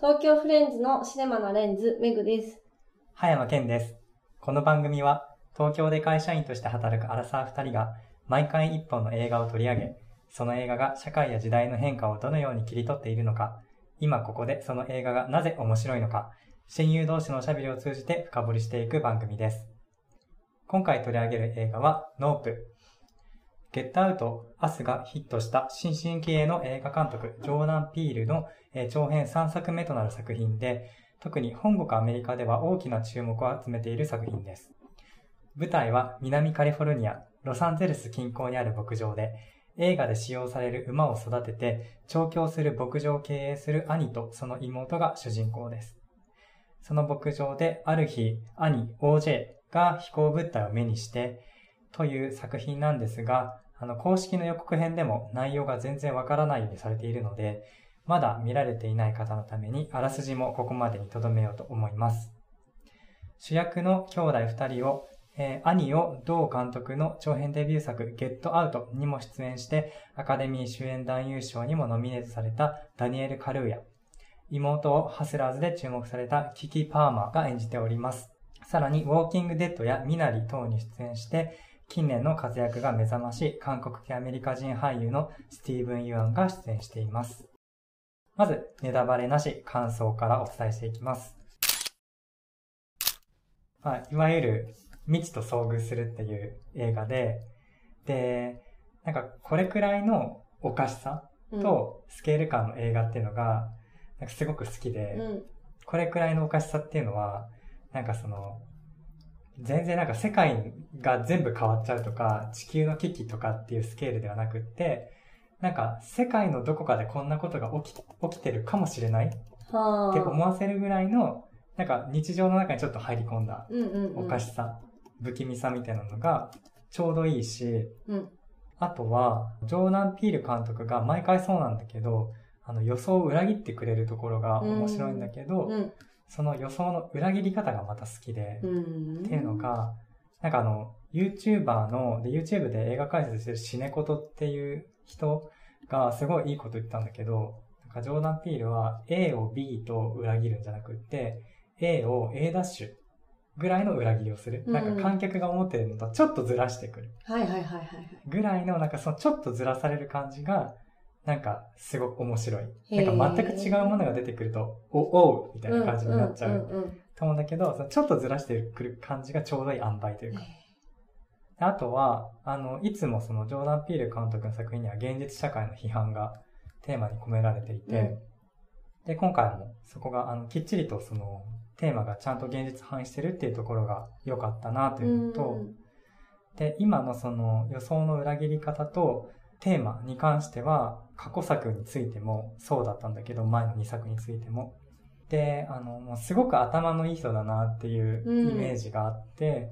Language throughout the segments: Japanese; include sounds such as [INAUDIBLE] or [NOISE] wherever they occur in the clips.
東京フレンズのシネマなレンズ、メグです。葉山健です。この番組は、東京で会社員として働くアラサー二人が、毎回一本の映画を取り上げ、その映画が社会や時代の変化をどのように切り取っているのか、今ここでその映画がなぜ面白いのか、親友同士のおしゃべりを通じて深掘りしていく番組です。今回取り上げる映画は、ノープ。ゲットアウト、アスがヒットした新進気鋭の映画監督、ジョーダン・ピールの、長編3作目となる作品で、特に本国アメリカでは大きな注目を集めている作品です。舞台は南カリフォルニア、ロサンゼルス近郊にある牧場で、映画で使用される馬を育てて、調教する牧場を経営する兄とその妹が主人公です。その牧場である日、兄 OJ が飛行物体を目にして、という作品なんですが、あの、公式の予告編でも内容が全然わからないようにされているので、まだ見られていない方のために、あらすじもここまでに留めようと思います。主役の兄弟二人を、えー兄を同監督の長編デビュー作、ゲットアウトにも出演して、アカデミー主演男優賞にもノミネートされたダニエル・カルーヤ。妹をハスラーズで注目されたキキ・パーマーが演じております。さらに、ウォーキングデッドやミナリ等に出演して、近年の活躍が目覚ましい韓国系アメリカ人俳優のスティーブン・ユアンが出演しています。まず、ネタバレなし感想からお伝えしていきます。まあ、いわゆる未知と遭遇するっていう映画で、で、なんかこれくらいのおかしさうん、とスケール感の映画っていうのが、なんかすごく好きで、うん、これくらいのおかしさっていうのは、なんかその、全然なんか世界が全部変わっちゃうとか、地球の危機とかっていうスケールではなくって、なんか世界のどこかでこんなことが起き起きてるかもしれないってはあ。思わせるぐらいの、なんか日常の中にちょっと入り込んだうんうんうん。おかしさ、不気味さみたいなのがちょうどいいし、うん。あとは、ジョーダン・ピール監督が毎回そうなんだけど、あの予想を裏切ってくれるところが面白いんだけど、うん。その予想の裏切り方がまた好きで、うん。っていうのが、なんかあの、YouTuber の、で、YouTube で映画解説してるシネコトっていう人がすごいいいこと言ったんだけど、なんかジョーダン・ピールは A を B と裏切るんじゃなくって、A を A ダッシュぐらいの裏切りをする。うんなんか観客が思ってるのとちょっとずらしてくる。はいはいはいはいはい。ぐらいの、なんかそのちょっとずらされる感じが、なんかすごく面白い。なんか全く違うものが出てくると、お、おうみたいな感じになっちゃう。んうんうんと思うんだけど、ちょっとずらしてくる感じがちょうどいい塩梅というか。あとは、あの、いつもそのジョーダン・ピール監督の作品には現実社会の批判がテーマに込められていて、で、今回もそこがあのきっちりとそのテーマがちゃんと現実反映してるっていうところが良かったなとうん。いうのと、で、今のその予想の裏切り方とテーマに関しては過去作についてもそうだったんだけど、前の2作についても。で、あの、もうすごく頭のいい人だなっていうイメージがあって、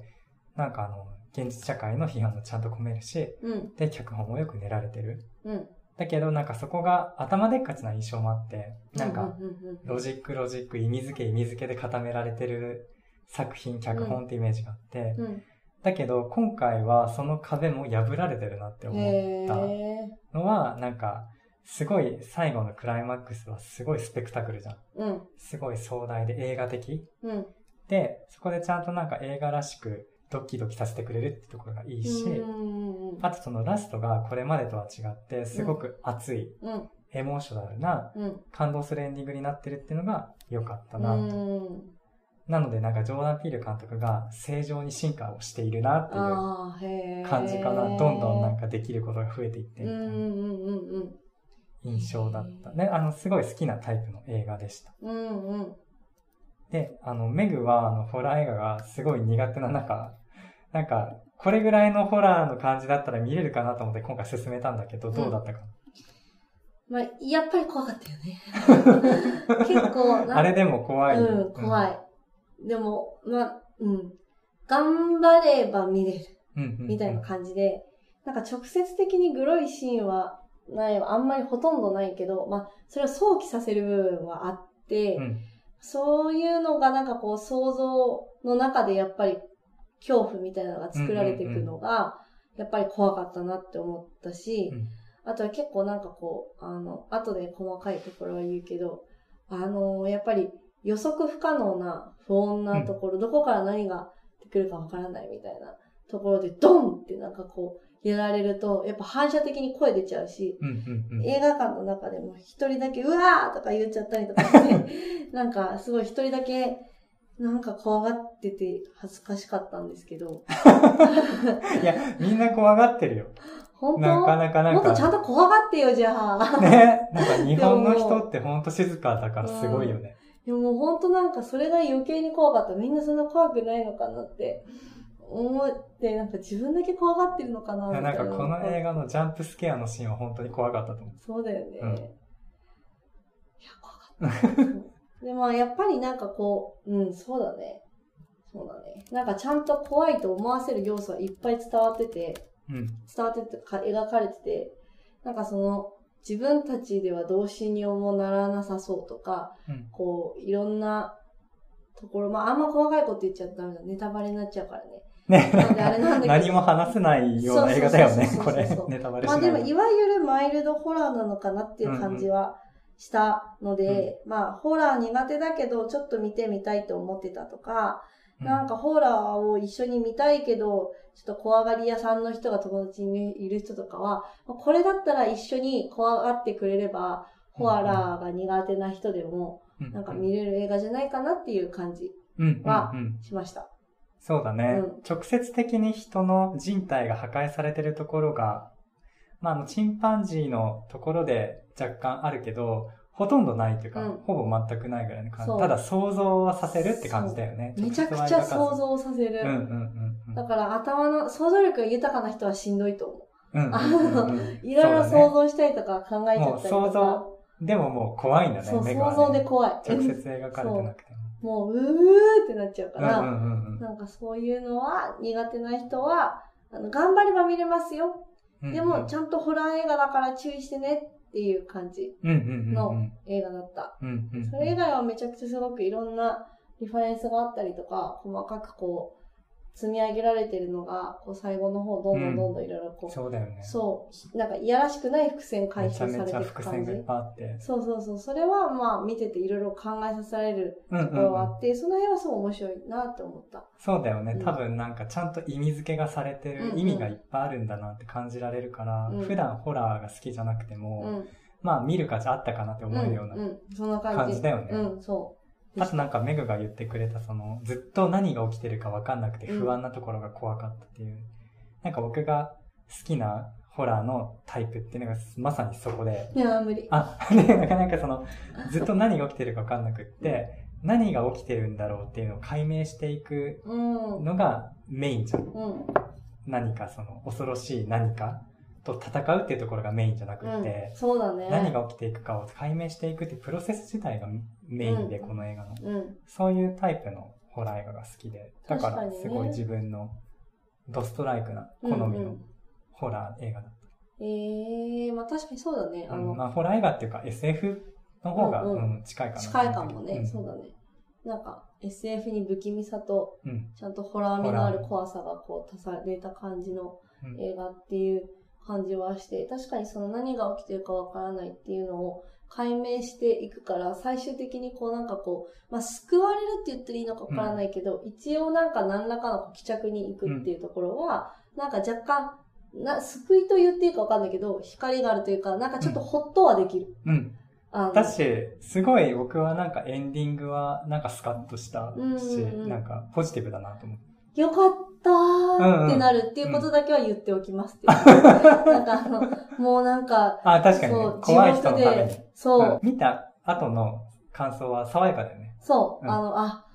なんかあの、現実社会の批判もちゃんと込めるし、うん。で、脚本もよく練られてる。うん。だけどなんかそこが頭でっかちな印象もあって、なんか、うんうんうんロジックロジック意味付け意味付けで固められてる作品、脚本ってイメージがあって、うん。だけど今回はその壁も破られてるなって思へったえ。のは、なんか、すごい最後のクライマックスはすごいスペクタクルじゃん。うん。すごい壮大で映画的。うん。で、そこでちゃんとなんか映画らしくドキドキさせてくれるってところがいいし、うん。あとそのラストがこれまでとは違ってすごく熱い、うん。エモーショナルなうん。感動するエンディングになってるっていうのが良かったうなと。ん。なのでなんかジョーダン・ピール監督が正常に進化をしているなっていう。感じかな。どんどんなんかできることが増えていってみたいな印象だった。ね、あの、すごい好きなタイプの映画でした。うん。うんうん。で、あの、メグは、あの、ホラー映画がすごい苦手な中、なんか、これぐらいのホラーの感じだったら見れるかなと思って今回進めたんだけど、どうだったか。まあ、やっぱり怖かったよね。[LAUGHS] 結構な、あれでも怖い。うん、怖い。い。でも、まあ、うん。頑張れば見れる。うんうんうんみたいな感じで、なんか直接的にグロいシーンはない、あんまりほとんどないけど、まあ、それを想起させる部分はあって、うん。そういうのがなんかこう想像の中でやっぱり恐怖みたいなのが作られていくのが、やっぱり怖かったなって思ったし、うん。あとは結構なんかこう、あの、後で細かいところは言うけど、あのやっぱり予測不可能な不穏なところ、どこから何が来るかわからないみたいなところで、ドンってなんかこう、やられると、やっぱ反射的に声出ちゃうし、うんうんうん。映画館の中でも一人だけ、うわーとか言っちゃったりとかして、[LAUGHS] なんかすごい一人だけ、なんか怖がってて恥ずかしかったんですけど、[LAUGHS] いや、みんな怖がってるよ。本当？なかなかなんか。もっとちゃんと怖がってよ、じゃあ。ね。なんか日本の人ってほんと静かだからすごいよね。いやもうほんとなんかそれが余計に怖かった。みんなそんな怖くないのかなって思って、なんか自分だけ怖がってるのかないみたな。やないんかこの映画のジャンプスケアのシーンは本当に怖かったと思う。そうだよね。うんいや、怖かった。で、まあやっぱりなんかこう、うん、そうだね。そうだね。なんかちゃんと怖いと思わせる要素はいっぱい伝わってて、うん。伝わっててか描かれてて、なんかその、自分たちではどうしにもならなさそうとか、うん。こう、いろんなところ、まあ、あんま細かいこと言っちゃダメだ。ネタバレになっちゃうからね。ね。何も話せないような映画だよねこれ。ネタバレしまあでも、ない。いわゆるマイルドホラーなのかなっていう感じはしたので、まあ、ホラー苦手だけど、ちょっと見てみたいと思ってたとか、なんかホラーを一緒に見たいけど、ちょっと怖がり屋さんの人が友達にいる人とかは、まあこれだったら一緒に怖がってくれれば、ホラーが苦手な人でも、うん。なんか見れる映画じゃないかなっていう感じうん。はうん。うん。しました。そうだね、うん直接的に人の人体が破壊されてるところが、まあ、あの、チンパンジーのところで若干あるけど、ほとんどないというか、うんほぼ全くないぐらいの感じ。ただ想像はさせるって感じだよね。めちゃくちゃ想像させる。うんうんうんうん。だから頭の想像力が豊かな人はしんどいと思うんうん。いろいろ想像したりとか考えちゃったりとか。もう想像でももう怖いんだね、そう、想像で怖い。直接描かれてなくても。もう、うーってなっちゃうから、なんかそういうのは苦手な人は、あの頑張れば見れますよ。でも、ちゃんとホラー映画だから注意してねっていう感じのうん映画だった。それ以外はめちゃくちゃすごくいろんなリファレンスがあったりとか、細かくこう、積み上げられてるのが、こう最後の方、どんどんどんどんいろいろこう、そうだよね。そう、なんかいやらしくない伏線回めちゃ収されていめちゃ伏く感じ線がいっ。ぱいあって。そうそうそう。それはまあ見てていろいろ考えさせられるうんところがあって、その辺はすごい面白いなって思った。そうだよねう。ん多分なんかちゃんと意味付けがされてうんうんる意味がいっぱいあるんだなって感じられるから、うん普段ホラーが好きじゃなくても、うん。まあ見る価値あったかなって思えるようなうん、うん、そんな感じ。感じだよね。うん、そう。あとなんかメグが言ってくれたその、ずっと何が起きてるかわかんなくてうん不安なところが怖かったっていう。なんか僕が好きなホラーのタイプっていうのがまさにそこで、いやー、無理。あ、で、なかなかその、ずっと何が起きてるかわかんなくって、何が起きてるんだろうっていうのを解明していくうん。うん。のがメインじゃん。何かその恐ろしい何かと戦うっていうところがメインじゃなくうんて、そうだね。何が起きていくかを解明していくっていうプロセス自体がメインで、うんこの映画の。うん。そういうタイプのホラー映画が好きで、だからすごい自分のドストライクな好みのホラー映画だっええー、まあ確かにそうだね。た。あの、うんまあホラー映画っていうか SF の方が、うんうんうん近いかな。近いかもね、うんそうだね。なんか、SF に不気味さと、うん。ちゃんとホラー味のある怖さがこう足された感じのうん映画っていう感じはして、確かにその何が起きてるかわからないっていうのを解明していくから、最終的にこうなんかこう、まあ救われるって言ったらいいのかわからないけど、一応なんか何らかの帰着に行くっていうところは、なんか若干、な、救いと言っていいかわかんないけど、光があるというか、なんかちょっとほっとはできる。うん。あのだし、すごい僕はなんかエンディングはなんかスカッとしたし、うんうんうんなんかポジティブだなと思って。よかったーってなるっていうことだけは言っておきますっていう。[LAUGHS] なんかあの、もうなんか、あ、確かにねそう、怖い人の地ためにそう、うん見た後の感想は爽やかだよね。そう、うんあの、あ、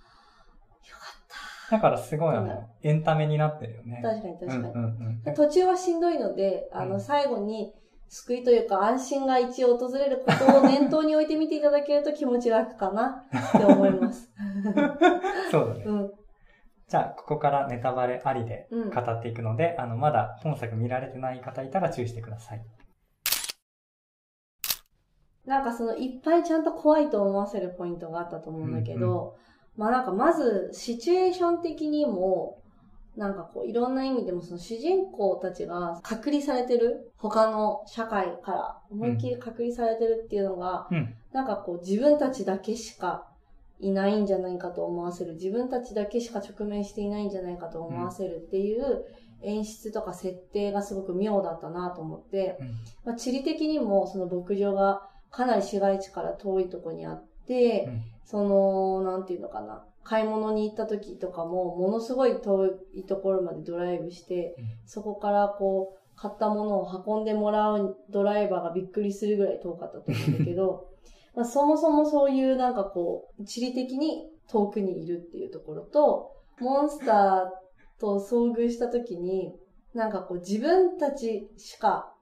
だからすごいあの、エンタメになってるよね。確かに確かに。うんうんうん。途中はしんどいので、あの、うん最後に、救いというか安心が一応訪れることを念頭に置いてみていただけると気持ち楽かなって思います。[LAUGHS] そうだね。うん。じゃあ、ここからネタバレありでうん語っていくので、あの、まだ本作見られてない方いたら注意してください。なんかそのいっぱいちゃんと怖いと思わせるポイントがあったと思うんだけど、まあなんかまずシチュエーション的にも、なんかこう、いろんな意味でもその主人公たちが隔離されてる他の社会から思いっきり隔離されてるっていうのが、うん。なんかこう自分たちだけしかいないんじゃないかと思わせる、自分たちだけしか直面していないんじゃないかと思わせるっていう演出とか設定がすごく妙だったなと思って、うん。まあ、地理的にもその牧場がかなり市街地から遠いとこにあって、うん。その、なんていうのかな、買い物に行った時とかも、ものすごい遠いところまでドライブして、うん。そこからこう、買ったものを運んでもらうドライバーがびっくりするぐらい遠かったと思うんだけど、[LAUGHS] まあ、そもそもそういうなんかこう、地理的に遠くにいるっていうところと、モンスターと遭遇した時に、なんかこう自分たちしか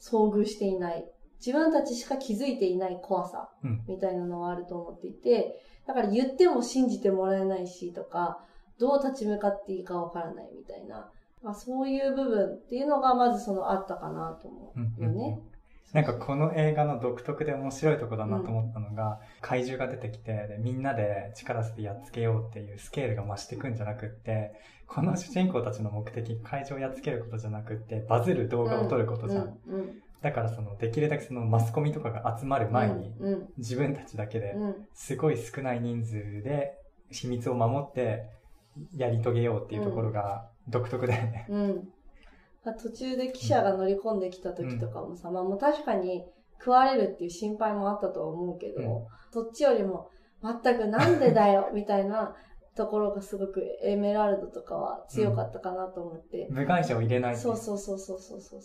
遭遇していない、自分たちしか気づいていない怖さうん。みたいなのはあると思っていて、だから言っても信じてもらえないしとか、どう立ち向かっていいかわからないみたいな、まあ、そういう部分っていうのがまずそのあったかなと思うんうよね。なんかこの映画の独特で面白いとこだなと思ったのが、怪獣が出てきてで、みんなで力してやっつけようっていうスケールが増していくんじゃなくって、この主人公たちの目的、怪獣をやっつけることじゃなくって、バズる動画を撮ることじゃん。うんうんだからその、できるだけそのマスコミとかが集まる前に、うん自分たちだけでうんうんすごい少ない人数で秘密を守ってやり遂げようっていうところが独特だよね。うん。まあ途中で記者が乗り込んできた時とかもさ、まあもう確かに食われるっていう心配もあったとは思うけど、うんそっちよりも全くなんでだよみたいなところがすごくエメラルドとかは強かったかなと思って。部外者を入れないそうそうそうそうそうそう。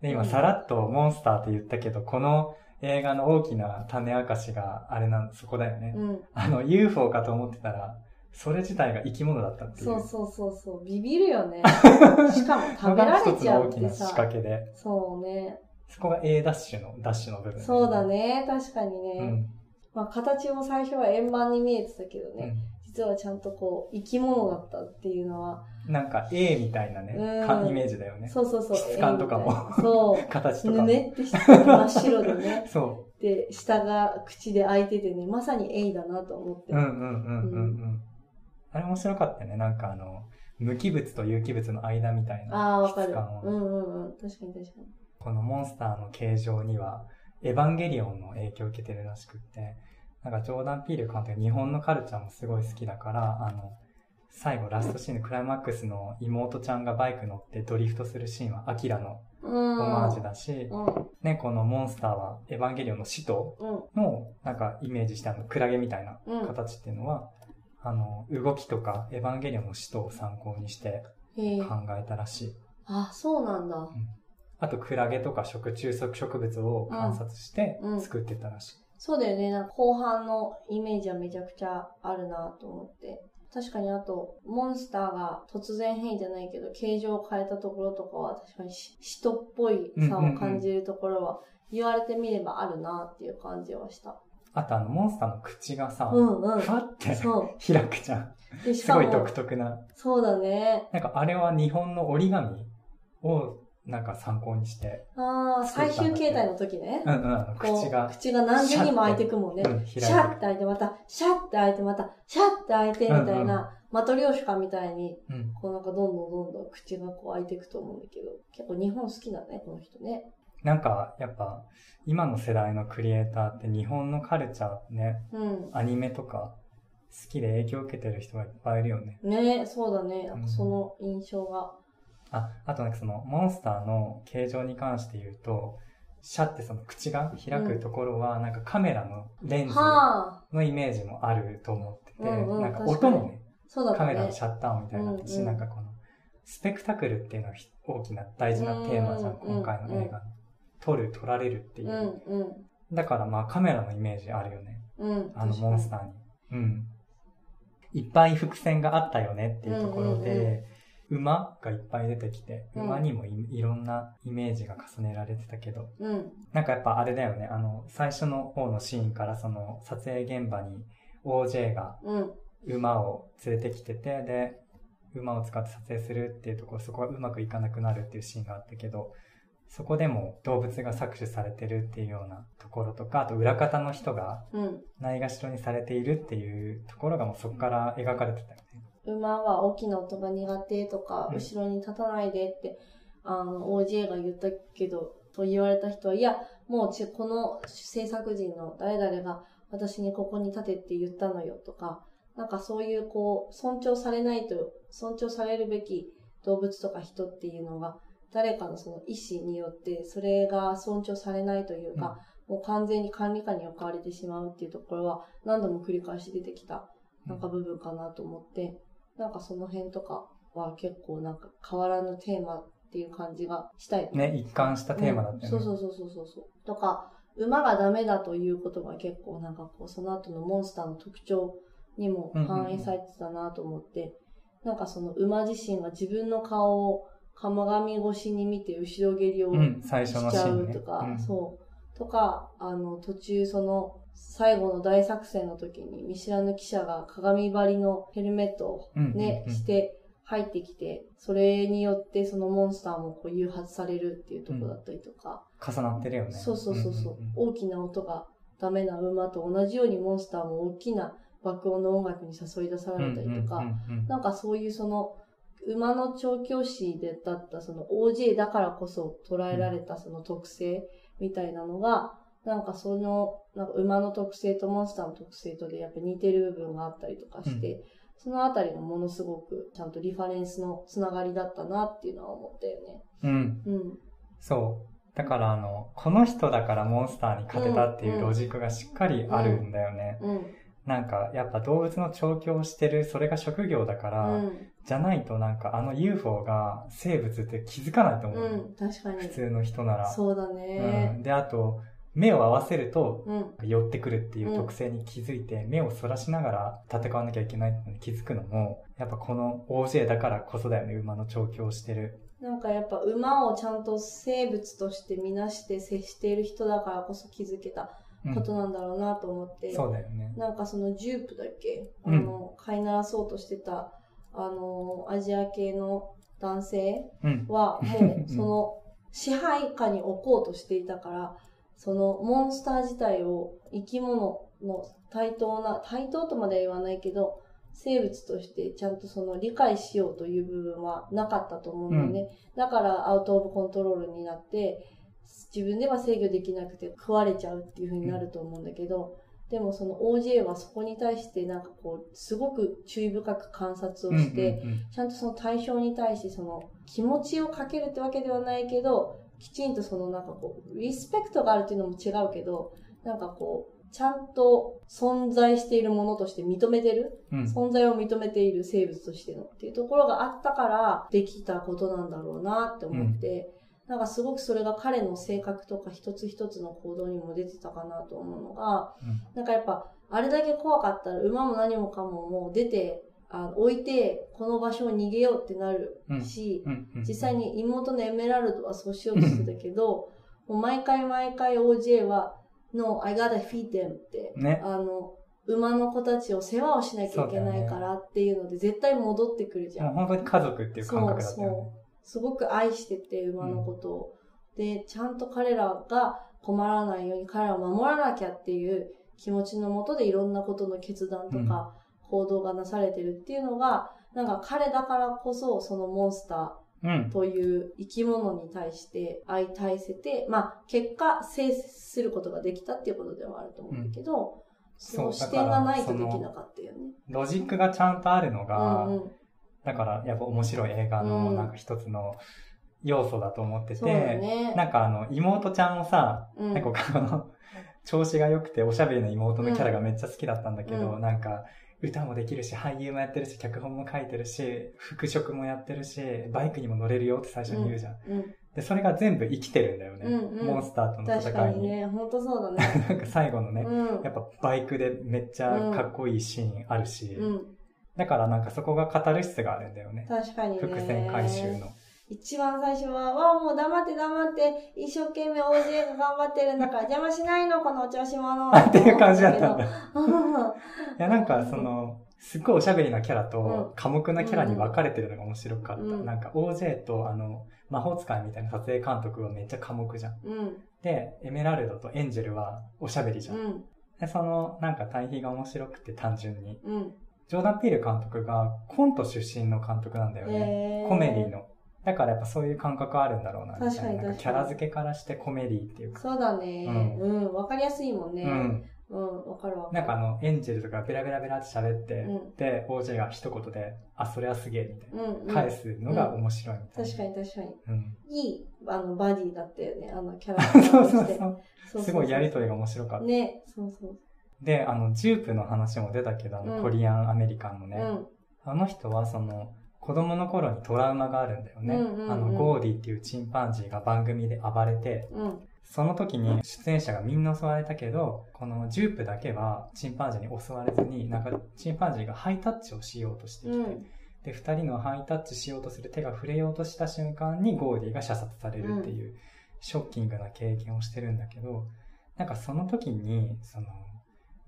で、今さらっとモンスターって言ったけど、この映画の大きな種明かしがあれなん、そこだよね。うん。あの、UFO かと思ってたら、それ自体が生き物だったっていう。そうそうそうそう。ビビるよね。[LAUGHS] しかも食べられちゃうってのが一つの大きな仕さ。掛けで、そうね。そこが A ダッシュの、ダッシュの部分、そうだ。ね。確かにね。うん。まあ形も最初は円盤に見えてたけどね。うん実はちゃんとこう、生き物だったっていうのは、なんか A みたいなね、うんかイメージだよね。そうそうそう。質感とかもそう。[LAUGHS] 形とかも。ぬねって真っ白でね。[LAUGHS] そで、下が口で開いててね、まさにエイだなと思って。う。うんうんうんうんうん。あれ面白かったよね。なんかあの、無機物と有機物の間みたいああ、なわかる。うんうんうん。確かに確かに。このモンスターの形状には、エヴァンゲリオンの影響を受けてるらしくって、なんかジョーダン・ピール監督、日本のカルチャーもすごい好きだから、あの、最後ラストシーンのクライマックスの妹ちゃんがバイク乗ってドリフトするシーンはアキラのうん。オマージュだし、うん。ね、このモンスターはエヴァンゲリオンの使徒うん。のなんかイメージしたあのクラゲみたいなうん。形っていうのは、あの、動きとかエヴァンゲリオンの使徒を参考にして。考えたらしい。あ、そうなんだ。あとクラゲとか食虫植植物を観察してうんうん作ってたらしい。そうだよね。なんか後半のイメージはめちゃくちゃあるなと思って。確かにあと、モンスターが突然変異じゃないけど、形状を変えたところとかは確かにし人っぽいさを感じるところは言われてみればあるなっていう感じはした。あとあのモンスターの口がさ、うんうん。ふわってそ開くじゃん。すごい、独特な。そうだね。なんかあれは日本の折り紙をなんか参考にして、ああ、最終形態の時ね。うんうん、口が、口が何重にも開いていくもんね。シャッて開いてまた、シャッて開いてまた、シャッて開いてみたいな、うんうんマトリョーシカみたいに、うん。こうなんかどんどんどんどん口がこう開いていくと思うんだけど、結構日本好きだね、この人ね。なんかやっぱ今の世代のクリエイターって日本のカルチャーね、うん。アニメとか好きで影響を受けてる人がいっぱいいるよね。ねそうだね。なんうんかその印象が。あ、あとなんかそのモンスターの形状に関して言うと、シャってその口が開くところはなんかカメラのレンズはあ、のイメージもあると思ってて、うんうんなんか音もね、そうだったね。カメラのシャッター音みたいになってるし、うんうんなんかこの、スペクタクルっていうのはひ大きな大事なテーマじゃん、うん今回の映画の。撮る、撮られるっていうう。ん、うん、だからまあカメラのイメージあるよね。うん。あのモンスターに。うん。いっぱい伏線があったよねっていうところうんうんで、馬がいっぱい出てきて、うん馬にもいいろんなイメージが重ねられてたけど、うん、なんかやっぱあれだよね、あの、最初の方のシーンからその撮影現場に OJ がうん、馬を連れてきてて、で、馬を使って撮影するっていうところ、そこがうまくいかなくなるっていうシーンがあったけど、そこでも動物が搾取されてるっていうようなところとか、あと裏方の人がうん。ないがしろにされているっていうところがもうそこから描かれてたよね。馬は大きな音が苦手とか、うん後ろに立たないでって、あの、OJ が言ったけど、と言われた人は、いや、もうち、この制作人の誰々が私にここに立てって言ったのよとか、なんかそういうこう、尊重されないと、尊重されるべき動物とか人っていうのが、誰かのその意思によって、それが尊重されないというか、もう完全に管理下に置かれてしまうっていうところは、何度も繰り返し出てきた、なんか部分かなと思って、なんかその辺とかは結構なんか変わらぬテーマっていう感じがしたい。ね、一貫したテーマだったよね。うんそうそうそうそうそう。とか、馬がダメだということが結構なんかこう、その後のモンスターの特徴にも反映されてたなと思って、なんかその馬自身が自分の顔を鏡越しに見て後ろ蹴りをしちゃ。うとか、うん。そう。とか、あの、途中その、最後の大作戦の時に見知らぬ記者が鏡張りのヘルメットをうんね、うんうん。して入ってきて、それによってそのモンスターもこう誘発されるっていうところだったりとか、重なってるよね。そうそうそうそう、んんん大きな音がダメな馬と同じようにモンスターも大きな爆音の音楽に誘い出されたりとか、うんうんうんうん。なんかそういうその、馬の調教師でだったその OJ だからこそ捉えられたその特性みたいなのが、なんかその、なんか馬の特性とモンスターの特性とでやっぱ似てる部分があったりとかして、そのあたりがものすごくちゃんとリファレンスのつながりだったなっていうのは思ったよね。うん。うん。そう。だからあの、この人だからモンスターに勝てたっていうロジックがしっかりあるんだよね。うん。なんかやっぱ動物の調教をしてる、それが職業だから、うん。じゃないとなんかあの UFO が生物って気づかないと思う。うん。確かに普。通の人なら。そうだうねん。で、あと、目を合わせるとうん。寄ってくるっていう特性に気づいて、目をそらしながら戦わなきゃいけないって気づくのも、やっぱこの OJ だからこそだよね、馬の調教をしてる。なんかやっぱ馬をちゃんと生物として見なして接している人だからこそ気づけたうんことなんだろうなと思って、そうだよね。なんかそのジュープだっけ？あうんの、飼いならそうとしてた、あの、アジア系の男性うん。はもうその支配下に置こうとしていたから、そのモンスター自体を生き物の対等な、対等とまでは言わないけど、生物としてちゃんとその理解しようという部分はなかったと思うんだよね。だからアウトオブコントロールになって、自分では制御できなくて食われちゃうっていう風になると思うんだけど、でもその OJ はそこに対してなんかこう、すごく注意深く観察をして、うんうんうん。ちゃんとその対象に対してその気持ちをかけるってわけではないけど、きちんとそのなんかこう、リスペクトがあるっていうのも違うけど、なんかこう、ちゃんと存在しているものとして認めてる、うん。存在を認めている生物としてのっていうところがあったからできたことなんだろうなって思って、なんかすごくそれが彼の性格とか一つ一つの行動にも出てたかなと思うのが、うん。なんかやっぱあれだけ怖かったら馬も何もかももう出て、あの置いてこの場所を逃げようってなるし、うんうん実際に妹のエメラルドはそうしようとしてたけど、もう毎回毎回 OJ は、No, I gotta feed them って、ね。あの、馬の子たちを世話をしなきゃいけないからっていうので、絶対戻ってくるじゃ。ん。本当に家族っていう感覚だったそうよね。すごく愛してて、馬のことを。で、ちゃんと彼らが困らないように彼らを守らなきゃっていう気持ちのもとでいろんなことの決断とか行動がなされてるっていうのが、なんか彼だからこそそのモンスタうんー。という生き物に対して相対せて、まあ結果制することができたっていうことではあると思うんだけど、その視点がないとできなかったよね。ロジックがちゃんとあるのが、うんうん。だからやっぱ面白い映画のうんなんか一つの要素だと思ってて、そうだね。なんかあの妹ちゃんをさ、うんなんかこの調子が良くておしゃべりな妹のキャラがめっちゃ好きだったんだけど、うんなんか歌もできるし、俳優もやってるし、脚本も書いてるし、服飾もやってるし、バイクにも乗れるよって最初に言うじゃん。うん。で、それが全部生きてるんだよね。うんうんモンスターとの確戦いに。かにね、ほんとそうだね。[LAUGHS] なんか最後のね、うん。やっぱバイクでめっちゃかっこいいシーンあるし、うん。だからなんかそこがカタルシスがあるんだよね。確かにね。伏線回収の。一番最初は、わあ、もう黙って黙って、一生懸命 OJ が頑張ってるんだから邪魔しないの、このお調子者。[LAUGHS] っていう感じだったんだ。いうんや、なんかその、すっごいおしゃべりなキャラうんと寡黙なキャラに分かれてるのが面白かった。うんなんか OJ とあの、魔法使いみたいな撮影監督はめっちゃ寡黙じゃん。うん。で、エメラルドとエンジェルはおしゃべりじゃん。うん。で、そのなんか対比が面白くて単純に。うん。ジョーダン・ピール監督がコント出身の監督なんだよね。コメディの。だからやっぱそういう感覚あるんだろうな、みたいな。キャラ付けからしてコメディっていうか。そうだね。うん。わ、かりやすいもんね。うん。うん。わかるわかる。なんかあの、エンジェルとかベラベラベラって喋って、うんで、OJ が一言で、あ、それはすげえ、みたいな。うん、うん。返すのが面白いみたいな。確かに確かに。うん。いい、あの、バディだったよね。あの、キャラ。[LAUGHS] そうそう。そうすごいやりとりが面白かった。ね。そうそう。で、あの、ジュープの話も出たけど、あの、うんコリアンアメリカンのね、うん。あの人はその、子供の頃にトラウマがあるんだよね。あの、ゴーディっていうチンパンジーが番組で暴れて、うん。その時に出演者がみんな襲われたけど、このジュープだけはチンパンジーに襲われずに、なんかチンパンジーがハイタッチをしようとしてきて、うん。で、二人のハイタッチしようとする手が触れようとした瞬間にゴーディが射殺されるっていう、ショッキングな経験をしてるんだけど、なんかその時に、その、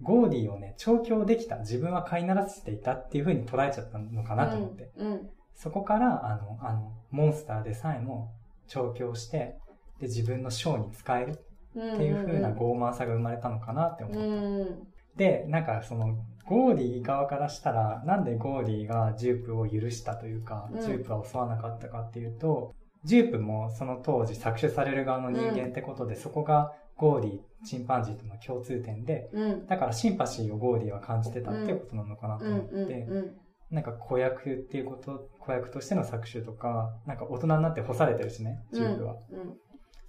ゴーディをね、調教できた、自分は飼いならせていたっていう風に捉えちゃったのかなと思って。うん。そこから、あの、あの、モンスターでさえも調教して、で、自分のショーに使えるうん。っていう風な傲慢さが生まれたのかなって思った。うん。で、なんかその、ゴーディ側からしたら、なんでゴーディがジュープを許したというか、うんジュープは襲わなかったかっていうと、ジュープもその当時搾取される側の人間ってことで、そこがゴーディ、チンパンジーとの共通点で、うん。だからシンパシーをゴーディは感じてたっていうことなのかなとうん。思って。なんか子役っていうこと、子役としての搾取とか、なんか大人になって干されてるしね、ジュープは。うん。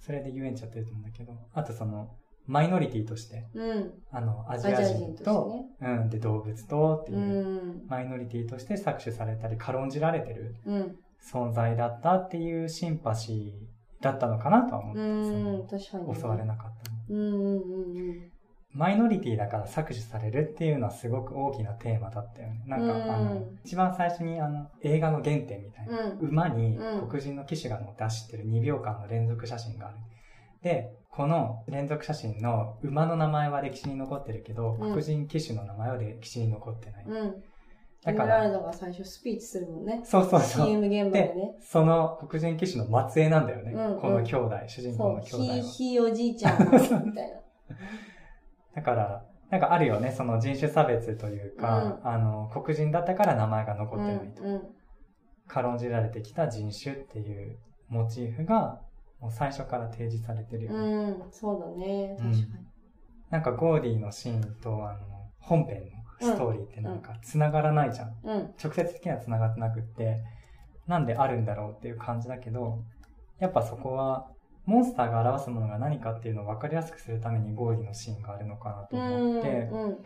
それで遊園地やってると思うんだけど、あとその、マイノリティとして、うん。あの、アアジア人とと、してうん、で、動物とってね。いうう、ん。マイノリティとして搾取されたり、軽んじられてるうん。存在だったっていうシンパシーだったのかなとは思って、うん。確かに襲われなかったの。うん。うん。うん。マイノリティだから搾取されるっていうのはすごく大きなテーマだったよね。なんか、うんあの、一番最初にあの、映画の原点みたいな、うん。馬にうん黒人の騎手が乗って走ってる2秒間の連続写真がある。で、この連続写真の馬の名前は歴史に残ってるけど、うん黒人騎手の名前は歴史に残ってない。うん。だかエメラルら、ドが最初スピーチするもんね。そうそうそう。CM 現場でね。その黒人騎手の末裔なんだよね。うんうんこの兄弟、主人公。の兄弟はひ、。ひいおじいちゃんがみたいな。[LAUGHS] だから、なんかあるよね、その人種差別というか、あの、黒人だったから名前が残ってないと。うん。軽んじられてきた人種っていうモチーフが、もう最初から提示されてるよね。うん。そうだね。確かに。なんかゴーディのシーンと、あの、本編のストーリーってなんか繋がらないじゃん。うん。直接的には繋がってなくって、なんであるんだろうっていう感じだけど、やっぱそこは、モンスターが表すものが何かっていうのを分かりやすくするためにゴーディのシーンがあるのかなとうん。思って、うん。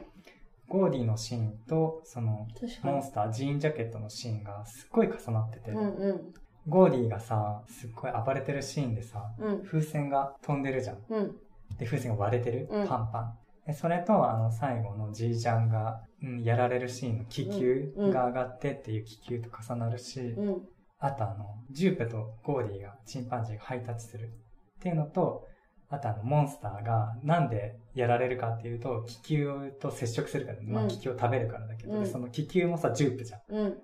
ゴーディのシーンと、その。モンスター、ジーンジャケットのシーンがすっごい重なってて、うんうん。ゴーディがさ、すっごい暴れてるシーンでさ、うん。風船が飛んでるじゃん。うん。で、風船が割れてる、うんパンパン。で、それと、あの、最後のジージャンが、うん、やられるシーンの気球うんが上がってっていう気球と重なるし、うん。あとあの、ジュープとゴーディが、チンパンジーがハイタッチするっていうのと、あとあの、モンスターがなんでやられるかっていうと、気球と接触するから、まあうん気球を食べるからだけど、うんでその気球もさ、ジュープじゃん。うん。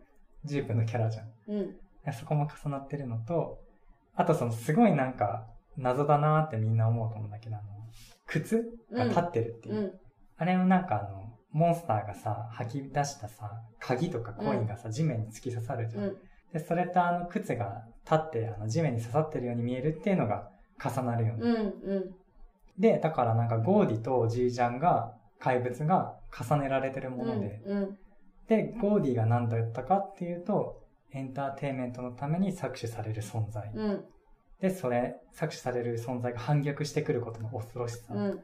ジュープのキャラじゃん。うん。でそこも重なってるのと、あとそのすごいなんか謎だなーってみんな思うと思うんだけど、あの、靴が立ってるっていう。うん。あれもなんかあの、モンスターがさ、吐き出したさ、鍵とかコインがさ、地面に突き刺さるじゃん。うん。で、それとあの靴が立ってあの地面に刺さってるように見えるっていうのが重なるよね。うん。うん。で、だからなんかゴーディとジージャンが、怪物が重ねられてるもので、うん。で、ゴーディが何だったかっていうと、エンターテインメントのために搾取される存在。うん。で、それ、搾取される存在が反逆してくることの恐ろしさ。うん。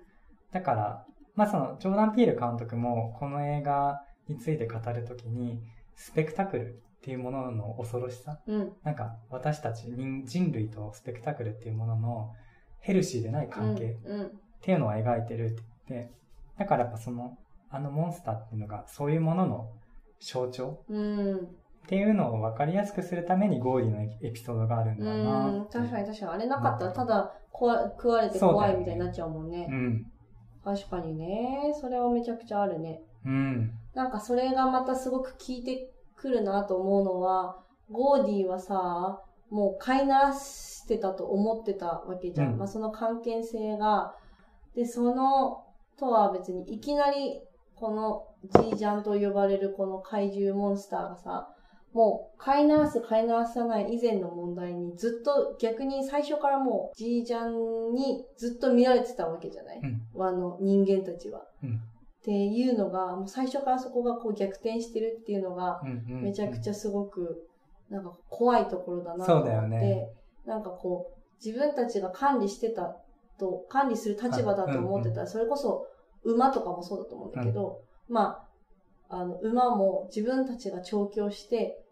だから、まあその、ジョーダン・ピール監督も、この映画について語るときに、スペクタクルっていうものの恐ろしさ。うん。なんか、私たち人人類とスペクタクルっていうもののヘルシーでない関係うん。っていうのを描いてるって言って、だからやっぱその、あのモンスターっていうのがそういうものの象徴うん。っていうのを分かりやすくするためにゴーディのエピソードがあるんだな確かに確かに。あれなかったら、ただ、食われて怖いみたいになっちゃうもんね。うん。確かにね。それはめちゃくちゃあるね。うん。なんかそれがまたすごく効いてくるなと思うのは、ゴーディはさ、もう飼いならしてたと思ってたわけじゃん。うんまあその関係性が、で、その、とは別にいきなりこのジージャンと呼ばれるこの怪獣モンスターがさ、もう飼いならす飼いならさない以前の問題にずっと逆に最初からもうジージャンにずっと見られてたわけじゃない、うん。あの人間たちは。うん。っていうのが、もう最初からそこがこう逆転してるっていうのが、うんうんうん。めちゃくちゃすごく、なんか怖いところだなと思って、そうだよね。なんかこう、自分たちが管理してたと、管理する立場だと思ってたら、それこそ馬とかもそうだと思うんだけど、まあ、あの、馬も自分たちが調教して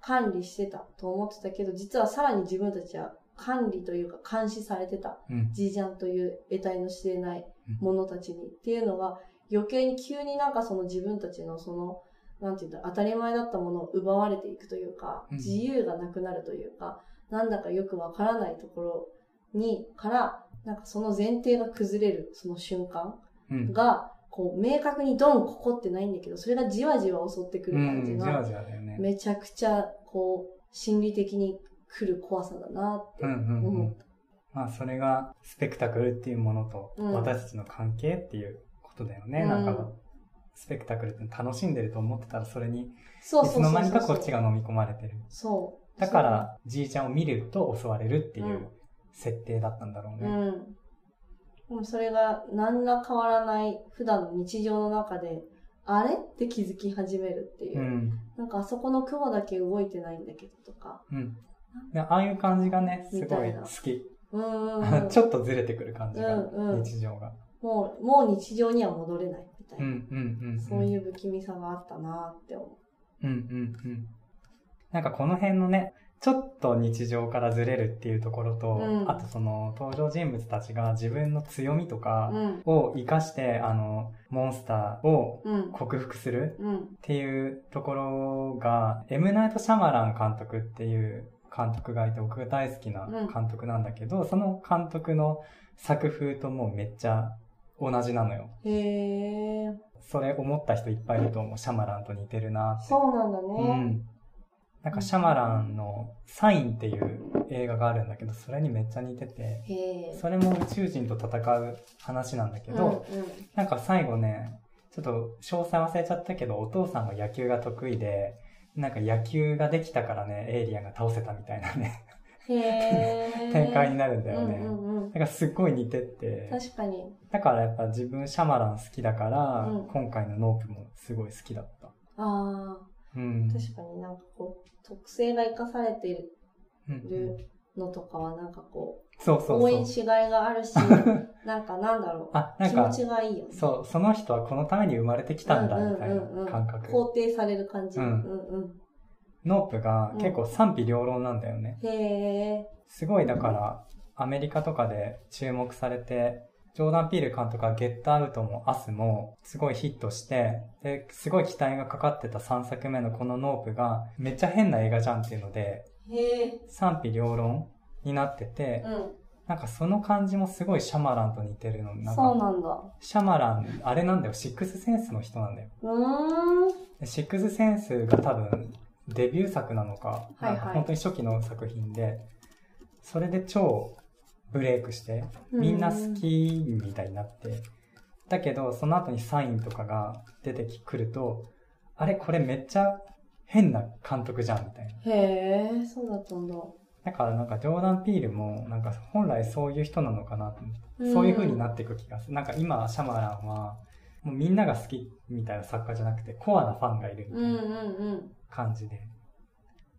管理してたと思ってたけど、実はさらに自分たちは管理というか監視されてた。うん。ジージャンという得体の知れない者たちに、っていうのが余計に急になんかその自分たちのその、なんていうんだ、当たり前だったものを奪われていくというか、うん。自由がなくなるというか、なんだかよくわからないところに、から、なんかその前提が崩れるその瞬間うん。が、こう明確にドンここってないんだけど、それがじわじわ襲ってくる感じが。めちゃくちゃこう、心理的に来る怖さだなってうんうんう思っん。まあそれがスペクタクルっていうものとうん私たちの関係っていうことだよね。うんなんかスペクタクルって楽しんでると思ってたらそれにい。つの間にかこっちが飲み込まれてる。そう。だからじいちゃんを見ると襲われるっていううん設定だったんだろうね。うん。でもそれが何ら変わらない普段の日常の中で、あれ？って気づき始めるっていうう。ん。なんかあそこの雲だけ動いてないんだけどとか。うん。でああいう感じがね、すごい好き。うんうんうん。[LAUGHS] ちょっとずれてくる感じが、うんうん日常が。もう、もう日常には戻れないみたいな。うんうんうん、うん。そういう不気味さがあったなって思うんうんうん。なんかこの辺のね、ちょっと日常からずれるっていうところと、うんあとその登場人物たちが自分の強みとかう。うん。を活かして、あの、モンスターをうん。克服するうん。っていうところが、エムナイト・シャマラン監督っていう監督がいて、僕が大好きな監督なんだけど、その監督の作風ともうめっちゃ同じなのよ。へえ。それ思った人いっぱいいると思う。シャマランと似てるなって。そうなんだうね。ん。なんかシャマランのサインっていう映画があるんだけど、それにめっちゃ似てて。それも宇宙人と戦う話なんだけど、うんうん。なんか最後ね、ちょっと詳細忘れちゃったけど、お父さんが野球が得意で、なんか野球ができたからね、エイリアンが倒せたみたいなね。[LAUGHS] 展開になるんだよね。うんうんうん。なんかすっごい似てて、確かに。だからやっぱ自分シャマラン好きだから、うん今回のノープもすごい好きだった。ああ。うん。確かになんかこう、特性が生かされてるのとかはなんかこう、そうそうそう。応援しがいがあるし、[LAUGHS] なんかなんだろう。あ、なんか気持、ちがいいよね。そう、その人はこのために生まれてきたんだ、みたいな感覚。肯定される感じ。ううんんうんノープが結構賛否両論なんだよね。へえ。すごいだから、アメリカとかで注目されて、ジョーダン・ピール監督はゲットアウトもアスもすごいヒットして、で、すごい期待がかかってた3作目のこのノープがめっちゃ変な映画じゃんっていうので。賛否両論になってて、うん。なんかその感じもすごいシャマランと似てるの。なんそうか、なんだ。シャマラン、あれなんだよ、シックスセンスの人なんだよ。シックスセンスが多分デビュー作なのか、はいなんか本当に初期の作品で、それで超ブレイクして、みんな好きみたいになって、だけどその後にサインとかが出てくると、あれこれめっちゃ変な監督じゃんみたいな。へえ、そうだったんだ。だからなんかジョーダン・ピールもなんか本来そういう人なのかなと思って、うんそういう風になっていく気がする。なんか今シャマランはもうみんなが好きみたいな作家じゃなくてコアなファンがいるみたいな。感じで。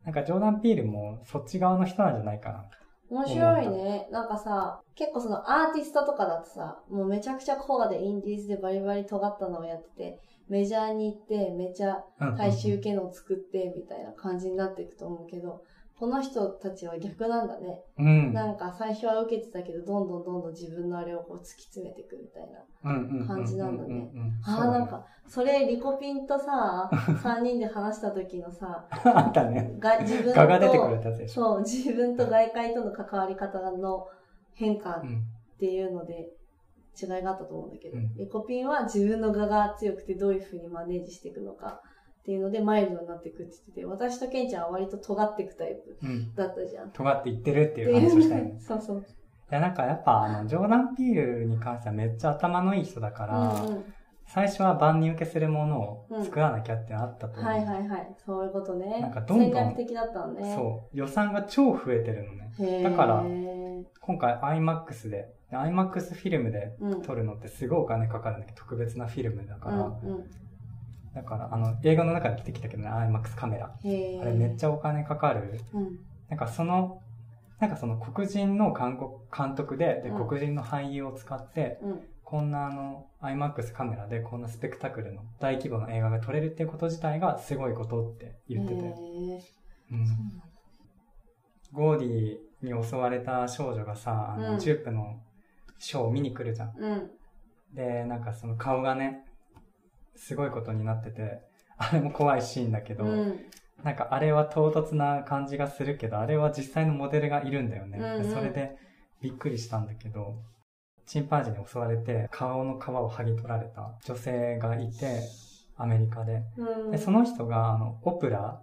なんかジョーダン・ピールもそっち側の人なんじゃないかな。面白いね。なんかさ、結構そのアーティストとかだとさ、もうめちゃくちゃコアでインディーズでバリバリ尖ったのをやってて、メジャーに行ってめちゃうん大衆受けのを作ってみたいな感じになっていくと思うけど、この人たちは逆なんだね。うん。なんか最初は受けてたけど、どんどんどんどん自分のあれをこう突き詰めていくみたいな。感じなんだねああ、なんか、それリコピンとさ、[LAUGHS] 3人で話した時のさ、あったね。が自分と、画が出てくるやつでしょ。そう、自分と外界との関わり方の変化っうん。ていうので違いがあったと思うんだけど、うんリコピンは自分の画が強くてどういう風にマネージしていくのかっていうのでマイルドになっていくって言ってて、私とケンちゃんは割と尖っていくタイプうん。だったじゃん。尖っていってるっていう話をしたいね。[LAUGHS] そうそう。いや、なんかやっぱあの、ジョーダン・ピールに関してはめっちゃ頭のいい人だから、うんうん。最初は万人受けするものを作らなきゃってあったと思う。はいはいはい。そういうことね。なんかどんどん的だったのね。そう。予算が超増えてるのね。だから今回 IMAX で、IMAX フィルムでうん。撮るのってすごいお金かかるんだけど、特別なフィルムだから、うんうん。だから、あの、映画の中で出てきたけどね、IMAX カメラ。へあれめっちゃ。ゃお金かかる。うん。なんかその、なんかその黒人の監督監督で、で、うん黒人の俳優を使って、うん。こんなあの、IMAX カメラでこんなスペクタクルの大規模な映画が撮れるっていうこと自体がすごいことって言ってて。ゴーディに襲われた少女がさ、あの、うんジュープのショーを見に来るじゃん。で、なんかその顔がね、すごいことになってて、[LAUGHS] あれも怖いシーンだけど、うん。なんかあれは唐突な感じがするけど、あれは実際のモデルがいるんだよね。うんうんでそれでびっくりしたんだけど、チンパンジーに襲われて顔の皮を剥ぎ取られた女性がいて、アメリカで。うん。で、その人が、あの、オプラ、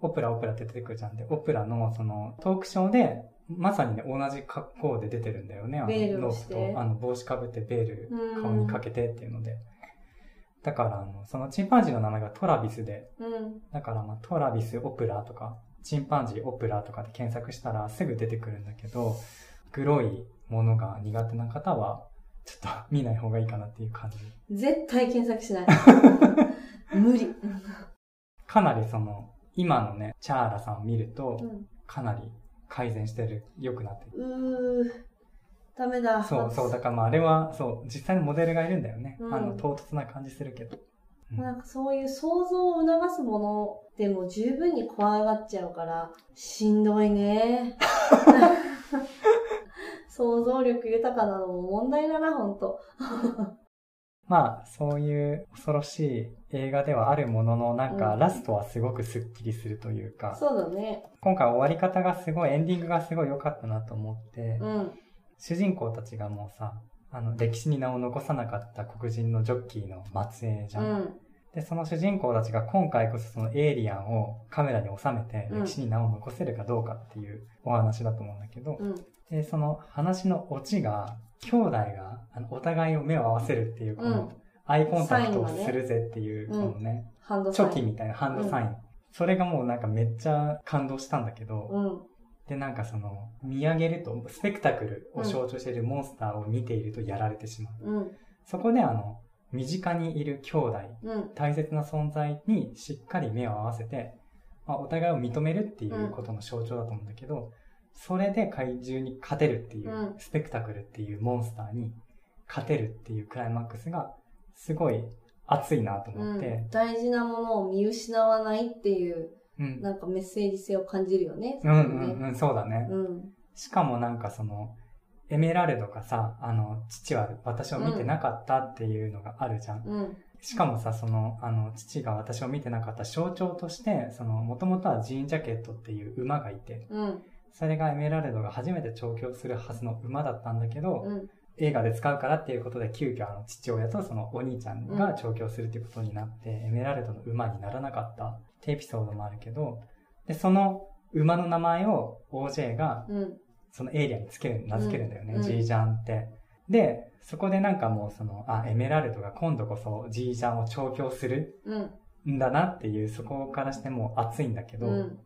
オプラオプラって出てくるじゃんで、オプラのそのトークショーで、まさにね、同じ格好で出てるんだよね。あの、ロープと、あの、帽子かぶってベールうん顔にかけてっていうので。だから、あの、そのチンパンジーの名前がトラビスで、うん。だから、まあ、トラビスオプラとか、チンパンジーオプラとかで検索したらすぐ出てくるんだけど、黒いものが苦手な方は、ちょっと見ない方がいいかなっていう感じ。絶対検索しない。[LAUGHS] 無理。かなりその、今のね、チャーラさんを見るとう、ん。かなり改善してる、良くなってる。うー。ダメだ。そうそう、だからまああれは、そう、実際のモデルがいるんだよね。うんあの、唐突な感じするけど。うんなんかそういう想像を促すものでも十分に怖がっちゃうから、しんどいね。[LAUGHS] 想像力豊かなのも問題だな、ほんと。[LAUGHS] まあ、そういう恐ろしい映画ではあるものの、なんか、うんラストはすごくスッキリするというか、そうだね。今回終わり方がすごい、エンディングがすごい良かったなと思って、うん。主人公たちがもうさ、あの、歴史に名を残さなかった黒人のジョッキーの末裔じゃ。うんん。で、その主人公たちが今回こそそのエイリアンをカメラに収めてうん歴史に名を残せるかどうかっていうお話だと思うんだけど、うん。で、その話のオチが、兄弟があのお互いを目を合わせるっていう、こうんのアイコンタクトをするぜっていう、このね。チョキみたいなハンドサイン。それがもうなんかめっちゃ感動したんだけど、うん。で、なんかその、見上げると、スペクタクルを象徴しているモンスターを見ているとやられてしまう。うん。そこであの、身近にいる兄弟、うん。大切な存在にしっかり目を合わせて、まあ、お互いを認めるっていうことの象徴だと思うんだけど、それで怪獣に勝てるっていう、うんスペクタクルっていうモンスターに勝てるっていうクライマックスが、すごい熱いなとうん思って、大事なものを見失わないっていう、うん。なんかメッセージ性を感じるよね。うんうんうん、そうだね。うん。しかもなんかその、エメラルドがさ、あの、父は私を見てなかったっていうのがあるじゃん。うん。しかもさ、その、あの、父が私を見てなかった象徴として、その、もともとはジーンジャケットっていう馬がいて、うん。それがエメラルドが初めて調教するはずの馬だったんだけど、うん。映画で使うからっていうことで急遽あの父親とそのお兄ちゃんが調教するっていうことになって、エメラルドの馬にならなかったってエピソードもあるけど、で、その馬の名前を OJ がうん。そのエイリアンにつける、名付けるんだよね、うんジージャンって。で、そこでなんかもうその、あ、エメラルドが今度こそジージャンを調教するうん。んだなっていう、そこからしてもう熱いんだけど、うん。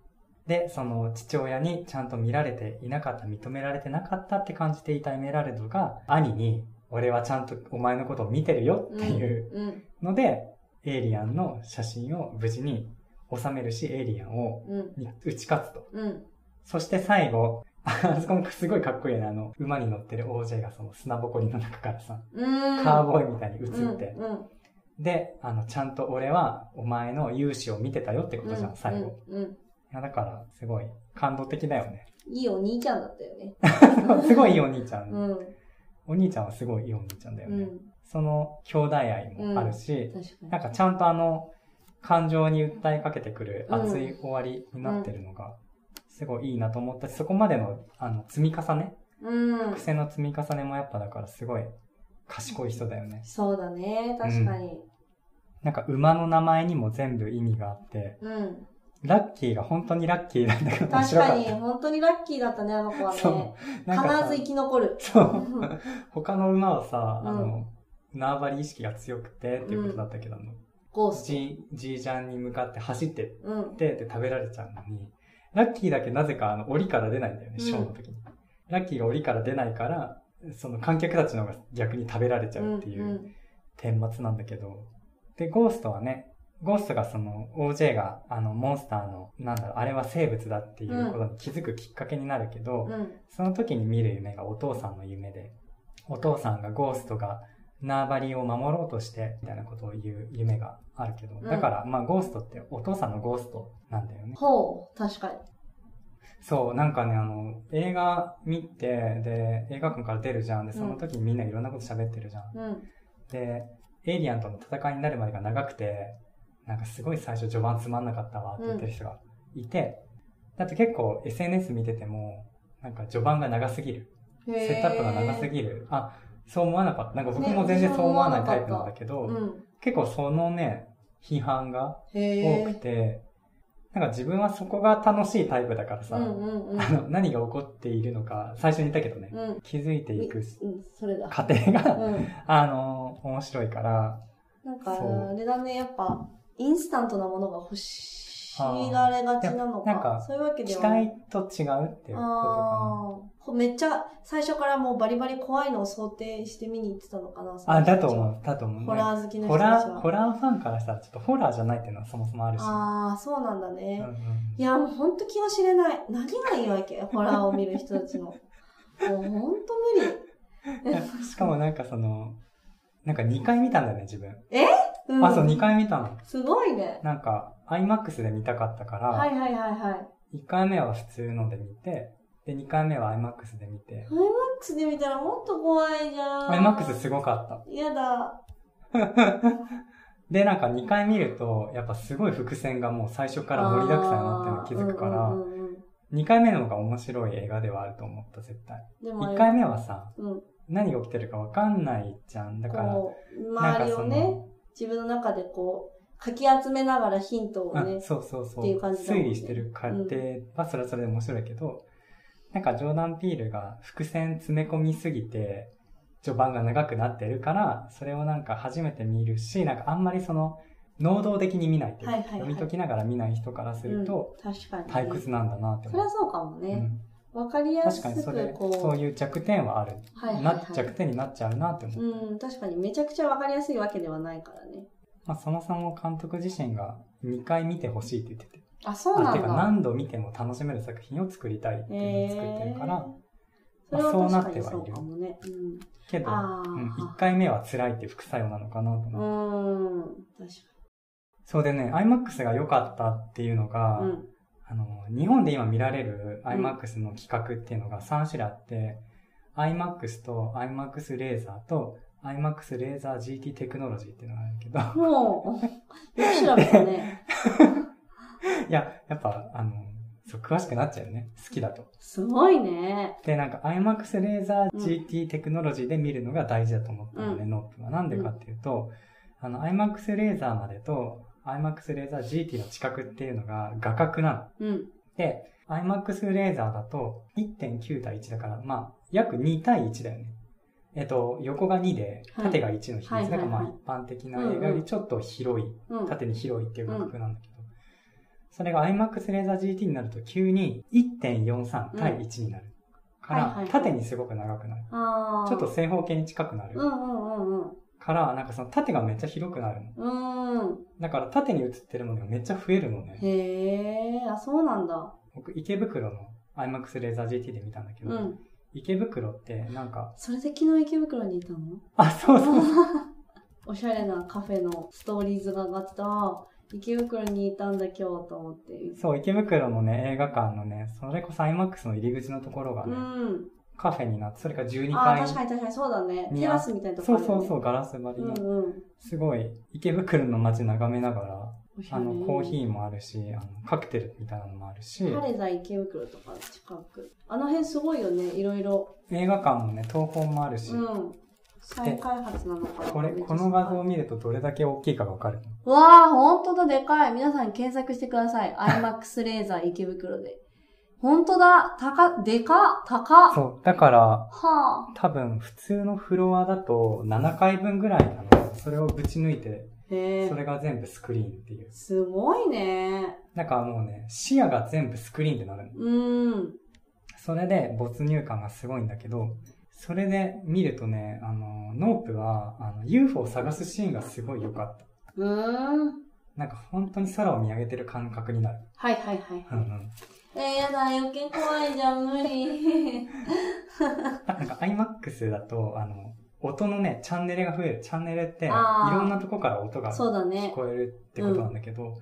で、その父親にちゃんと見られていなかった、認められてなかったって感じていたエメラルドが、兄に、俺はちゃんとお前のことを見てるよっていううん。ので、エイリアンの写真を無事に収めるし、エイリアンを打ち勝つと。うん。そして最後、あそこもすごいかっこいいね。あの、馬に乗ってる OJ がその砂ぼこりの中からさ、うん。カーボーイみたいに映って、うん。うん。で、あの、ちゃんと俺はお前の勇姿を見てたよってことじゃん、最後。。うん。うん。いや、だから、すごい感動的だよね。いいお兄ちゃんだったよね。[LAUGHS] すごいいいお兄ちゃん。うん。お兄ちゃんはすごいいいお兄ちゃんだよね。うん。その兄弟愛もあるし。なんかちゃんとあの、感情に訴えかけてくる熱い終わりになってるのが、すごいいいなと思ったし、そこまでの、あの、積み重ね、うん。癖の積み重ねもやっぱだからすごい賢い人だよね。そうだね。確かに。なんか馬の名前にも全部意味があって、うん。ラッキーが本当にラッキーなんだけど面確かに。本当にラッキーだったね、あの子はね。必ず生き残る。そう。他の馬はさ、あの、縄張り意識が強くてっていうことだったけど、あの、ゴースト。じい、じいちゃんに向かって走ってっうん。て、で食べられちゃうのに、ラッキーだけなぜかあの、檻から出ないんだよね、うんショーの時に。ラッキーが檻から出ないから、その観客たちの方が逆に食べられちゃうっていううん顛末なんだけど、で、ゴーストはね、ゴーストがその OJ があのモンスターの、なんだろう、あれは生物だっていうことに気づくきっかけになるけど、うん。その時に見る夢がお父さんの夢で、お父さんがゴーストが縄張りを守ろうとして、みたいなことを言う夢があるけど、んだから、まあゴーストってお父さんのゴーストなんだよね。ほう、確かに。そう、なんかね、あの、映画見て、で、映画館から出るじゃん。で、その時にみんないろんなこと喋ってるじゃん。うん。で、エイリアンとの戦いになるまでが長くて、なんかすごい最初序盤つまんなかったわって言ってる人がいて、だって結構 SNS 見てても、なんか序盤が長すぎる。セットアップが長すぎる。あ、そう思わなかった。なんか僕も全然そう思わないタイプなんだけど、うん。結構そのね、批判が。多くて、なんか自分はそこが楽しいタイプだからさ、うんうんうん。あの何が起こっているのか、最初に言ったけどね、うん。気づいていく。過程が、うん。[LAUGHS] あの、面白いから、なんか、あれだね、やっぱ、インスタントなものが欲しがれがちなのか。なんかそういうわけで期はない。待と違うっていうことかああ。めっちゃ、最初からもうバリバリ怖いのを想定して見に行ってたのかな。な。あ、だとう。思う、だと思う、ね。ホラー好きな人ホたちは。ラー、ホラーファンからしたらちょっとホラーじゃないっていうのはそもそもあるし。ああ、そうなんだうんね。うんいや、もうほんと気が知れない。何がいいわけ？ホラーを見る人たちの。[LAUGHS] もうほんと無いやしかもなんかその、なんか2回見たんだよね、自分。理。うん、あ、そう、2回見たの。すごいね。なんか、IMAX で見たかったから、はいはいはいはい。1回目は普通ので見て、で、2回目は IMAX で見て、IMAX で見たらもっと怖いじゃん。IMAX すごかった。やだ。[LAUGHS] で、なんか2回見ると、やっぱすごい伏線がもう最初から盛りだくさんになってるの気づくからうん、うんうんうん2回目の方が面白い映画ではあると思った、絶対。でもあれ1回目はさ、うん、何が起きてるかわかんないじゃん。だから、周りをねの、、自分の中でこう、かき集めながらヒントをあね、そうそうそう。っていう感じだもんね推理してる過程はそれはそれで面白いけど、なんかジョーダン・ピールが伏線詰め込みすぎて、序盤が長くなってるから、それをなんか初めて見るし、なんかあんまりその、能動的に見ないというか、はいはいはい読み解きながら見ない人からすると、うん、確かに、ね。退屈なんだなって思う。それはそうかもうね。んわ、かりや確すかにそれく、こう、そういう弱点はある。はいはいはいな弱点になっちゃうなって思う。うん、確かにめちゃくちゃわかりやすいわけではないからね。まあ、そもそも監督自身が2回見てほしいって言ってて。あ、そうなあてんだ。か何度見ても楽しめる作品を作りたいっていうのを作ってるから、それはまあそうなってはいるかもね。けど、あーうん、1回目は辛いって副作用なのかなとう思う。ん。うん。確そうでね、IMAX が良かったっていうのが、かに。うん。あの、日本で今見られる IMAX の企画っていうのが3種類あって、IMAX と IMAX レーザーと IMAX レーザー GT テクノロジーっていうのがあるけど、もう、よく調べたね。[LAUGHS] いや、やっぱ、あの、そう、詳しくなっちゃうよね。好きだと。すごいね。で、なんか IMAX レーザー GT テクノロジーで見るのが大事だと思ったのね、うノープは。なんでかっていうと、あの、IMAX レーザーまでと IMAX レーザー GT の近くっていうのが画角なの。うん。で、IMAX レーザーだと1.9対1だから、まあ、約2対1だよね。えっと、横が2で、はい縦が1の比率。はいはいはいだからまあ一般的な映画よりちょっと広い、うん。縦に広いっていう画角なんだけど、それが IMAX レーザー GT になると急に1.43対1になる。から、縦にすごく長くなる。ちょっと正方形に近くなる。から、なんかその縦がめっちゃ広くなるの。うん。だから縦に映ってるものがめっちゃ増えるのね。へえ、あ、そうなんだ。僕、池袋の IMAX レーザー GT で見たんだけど、うん。池袋ってなんか、それで昨日池袋にいたの？あ、そうそうそう。[LAUGHS] おしゃれなカフェのストーリーズが上がってた。あ池袋にいたんだ今日と思って。そう、池袋のね、映画館のね、それこそ IMAX の入り口のところがね、うん。カフェになって、それから12ああ、階確かに確かにそうだね。にテラスみたいなとこそあるよね。うそうそう、ガラス張りうの、んうん。すごい、池袋の街眺めながら、あの、コーヒーもあるし、あの、カクテルみたいなのもあるし、ハレザ池袋とか近く。あの辺すごいよね、いろいろ。映画館もね、東宝もあるし、うん。再開発なのかなこれ、この画像を見るとどれだけ大きいかがわかる。わあ、ほんとだ、でかい。皆さん検索してください。IMAX レーザー池袋で。[LAUGHS] ほんとだ。高、でか、高。そう。だから、は多分普通のフロアだと7回分ぐらいなの。それをぶち抜いて。それが全部スクリーンっていう。すごいね。だからもうね、視野が全部スクリーンでなるの。うーん。それで没入感がすごいんだけど、それで見るとね、あの、ノープは、あの、UFO を探すシーンがすごい良かった。うーん。なんか本当に空を見上げてる感覚になる。はいはいはい。うんうん。えー、やだ、余計怖いじゃん、無理。あ [LAUGHS] なんか iMAX だと、あの、音のね、チャンネルが増える。チャンネルって、いろんなとこから音が聞そうだね。こえるってことなんだけど、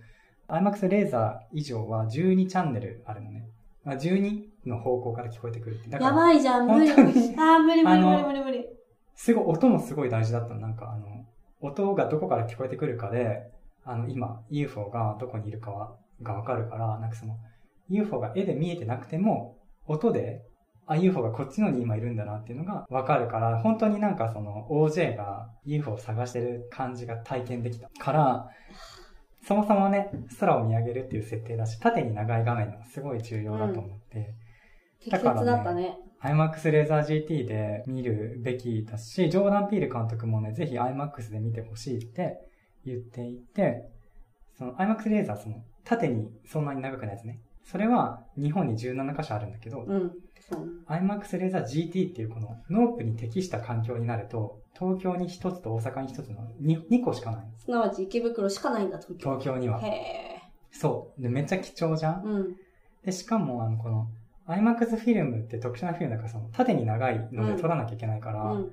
iMAX レーザー以上は12チャンネルあるのね。まあ12の方向から聞こえてくるって。やばいじゃん、無理。あ無理無理無理無理無理。すごい、音もすごい大事だったの。なんかあの、音がどこから聞こえてくるかで、あの、今、UFO がどこにいるかは、がわかるから、なんかその、UFO が絵で見えてなくても、音で、あ、UFO がこっちのに今いるんだなっていうのがわかるから、本当になんかその OJ が UFO を探してる感じが体験できたから、そもそもね、空を見上げるっていう設定だし、縦に長い画面がすごい重要だと思って、適切だったね。IMAX レーザー GT で見るべきだし、ジョーダン・ピール監督もね、ぜひ IMAX で見てほしいって言っていて、その IMAX レーザーその縦にそんなに長くないやつね。それは日本に17箇所あるんだけど、うん。IMAX レーザー GT っていうこのノープに適した環境になると、東京に1つと大阪に1つの 2, 2個しかない。すなわち池袋しかないんだ、東京。東京には。へそう。で、めっちゃ貴重じゃんー。うん。で、しかも、あの、この、IMAX フィルムって特殊なフィルムだから、その、縦に長いので撮らなきゃいけないから、うん。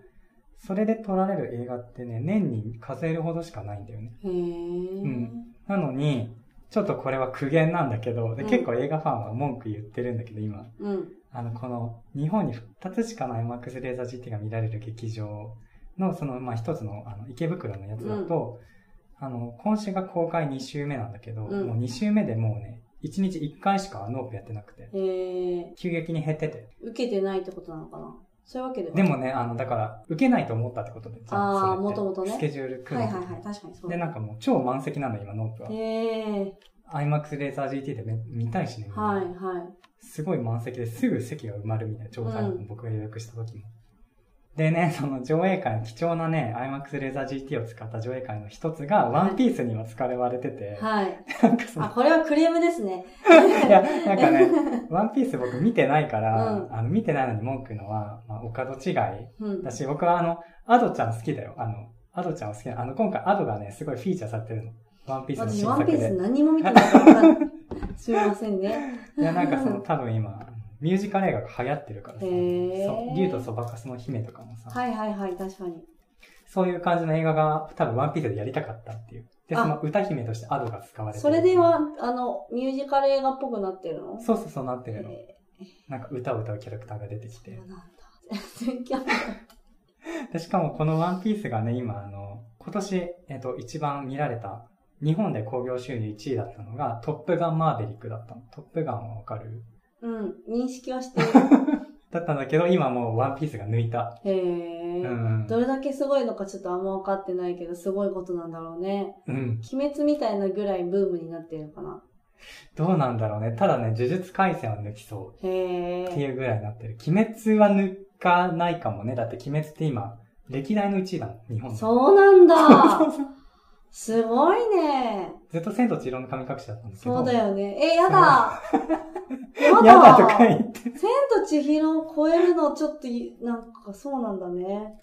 それで撮られる映画ってね、年に数えるほどしかないんだよね。うんなのに、ちょっとこれは苦言なんだけど、でうん結構映画ファンは文句言ってるんだけど、今。うん。あの、この、日本に2つしかない IMAX レーザー GT が見られる劇場の、その、まあ、一つの、あの、池袋のやつだと、あの、今週が公開2週目なんだけど、うんもう2週目でもうね、1日1回しかノープやってなくて、へー。急激に減ってて。受けてないってことなのかな？そういうわけではでもね、あの、だから、受けないと思ったってことで、あーそれって元々ねスケジュール組んではいはいはい、確かにそうで、だ。なんかもう超満席なの、今、ノープは。へー。IMAX レーザー GT でめ見たいしね。はいはい。すごい満席ですぐ席が埋まるみたいな状態僕が予約した時も。でね、[LAUGHS] その上映会、貴重なね、IMAX レーザー GT を使った上映会の一つが、ワンピースには使われてて、はい。[LAUGHS] なんかそのあ、これはクレームですね。[LAUGHS] いや、なんかね、ワンピース僕見てないから、うんあの、見てないのに文句言うのは、まあ、お門違いうんだ。し、僕はあの、アドちゃん好きだよ。あの、アドちゃんは好きな、あの、今回アドがね、すごいフィーチャーされてるの。ワンピースの私、新ワンピ作で。ース何も見てないから。すみませんね。いや、なんかその、多分今、ミュージカル映画が流行ってるからさ、竜とそばかすの姫とかもさ、はいはいはい、確かに。そういう感じの映画が多分ワンピースでやりたかったっていう。で、あその歌姫としてアドが使われてる。それでは、あの、ミュージカル映画っぽくなってるの？そうそうそうなってるの。へなんか歌を歌うキャラクターが出てきてーそう。なんだ。全然興味ないで、しかもこのワンピースがね、今あの、今年、えっと、一番見られた、日本で興行収入1位だったのが、トップガンマーベリックだったの。トップガンはわかる？うん、認識はしてる。[LAUGHS] だったんだけど、今もうワンピースが抜いた。へうー。ん。どれだけすごいのかちょっとあんま分かってないけど、すごいことなんだろうね。うん。鬼滅みたいなぐらいブームになってるのかな。どうなんだろうね。ただね、呪術廻戦は抜きそう。へー。っていうぐらいになってる。鬼滅は抜かないかもね。だって鬼滅って今、歴代の1位だもん、日本で。そうなんだ。[LAUGHS] すごいね。ずっと千と千尋の神隠しだったんですけど。そうだよね。え、やだ。やだ。[LAUGHS] やだとか言って。千と千尋を超えるのちょっとい、なんかそうなんだね。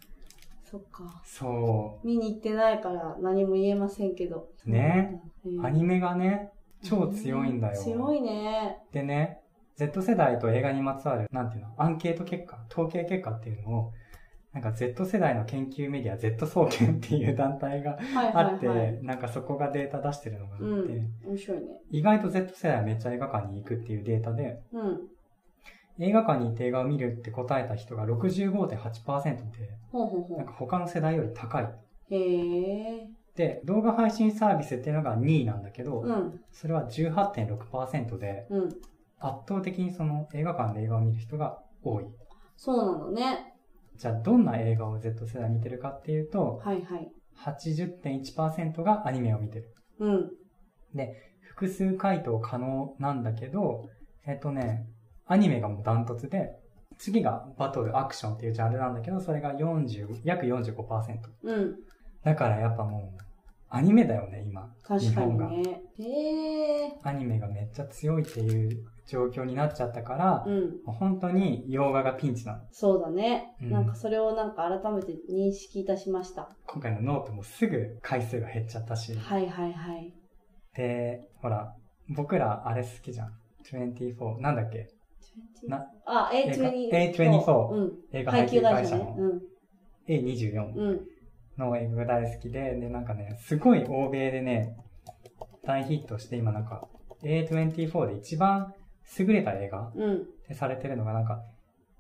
そっか。そ見に行ってないから何も言えませんけど。ね。アニメがね、超強いんだよ。強いね。でね、Z 世代と映画にまつわる、なんていうの、アンケート結果、統計結果っていうのを、なんか Z 世代の研究メディア Z 総研っていう団体がはいあって、はいはい。なんかそこがデータ出してるのがあって、うん。面白いね。意外と Z 世代はめっちゃ映画館に行くっていうデータで、うん。映画館に行って映画を見るって答えた人が65.8%で、ほうほうほなんか他の世代より高い。う。へえ。で、動画配信サービスっていうのが2位なんだけど、うん。それは18.6%で、うん。圧倒的にその映画館で映画を見る人が多い。そうなのね。じゃあどんな映画を Z 世代見てるかっていうと、はいはい。80.1%がアニメを見てる。うん。複数回答可能なんだけど、えっとね、アニメがもうダントツで、次がバトル、アクションっていうジャンルなんだけど、それが40、約45%。うん。だからやっぱもう、アニメだよね、今。確か日本が。にね。へえ。アニメがめっちゃ強いっていう状況になっちゃったから、うん。本当に洋画がピンチなの。そうだね。うんなんかそれをなんか改めて認識いたしました。今回のノートもすぐ回数が減っちゃったし。はいはいはい。で、ほら、僕らあれ好きじゃん。24。なんだっけ？な？あ、A24。A24 うん。映画配給会会社の。うん。A24 うん。の映画が大好きで、で、なんかね、すごい欧米でね、大ヒットして、今なんか、A24 で一番優れた映画？うん。ってされてるのがなんか、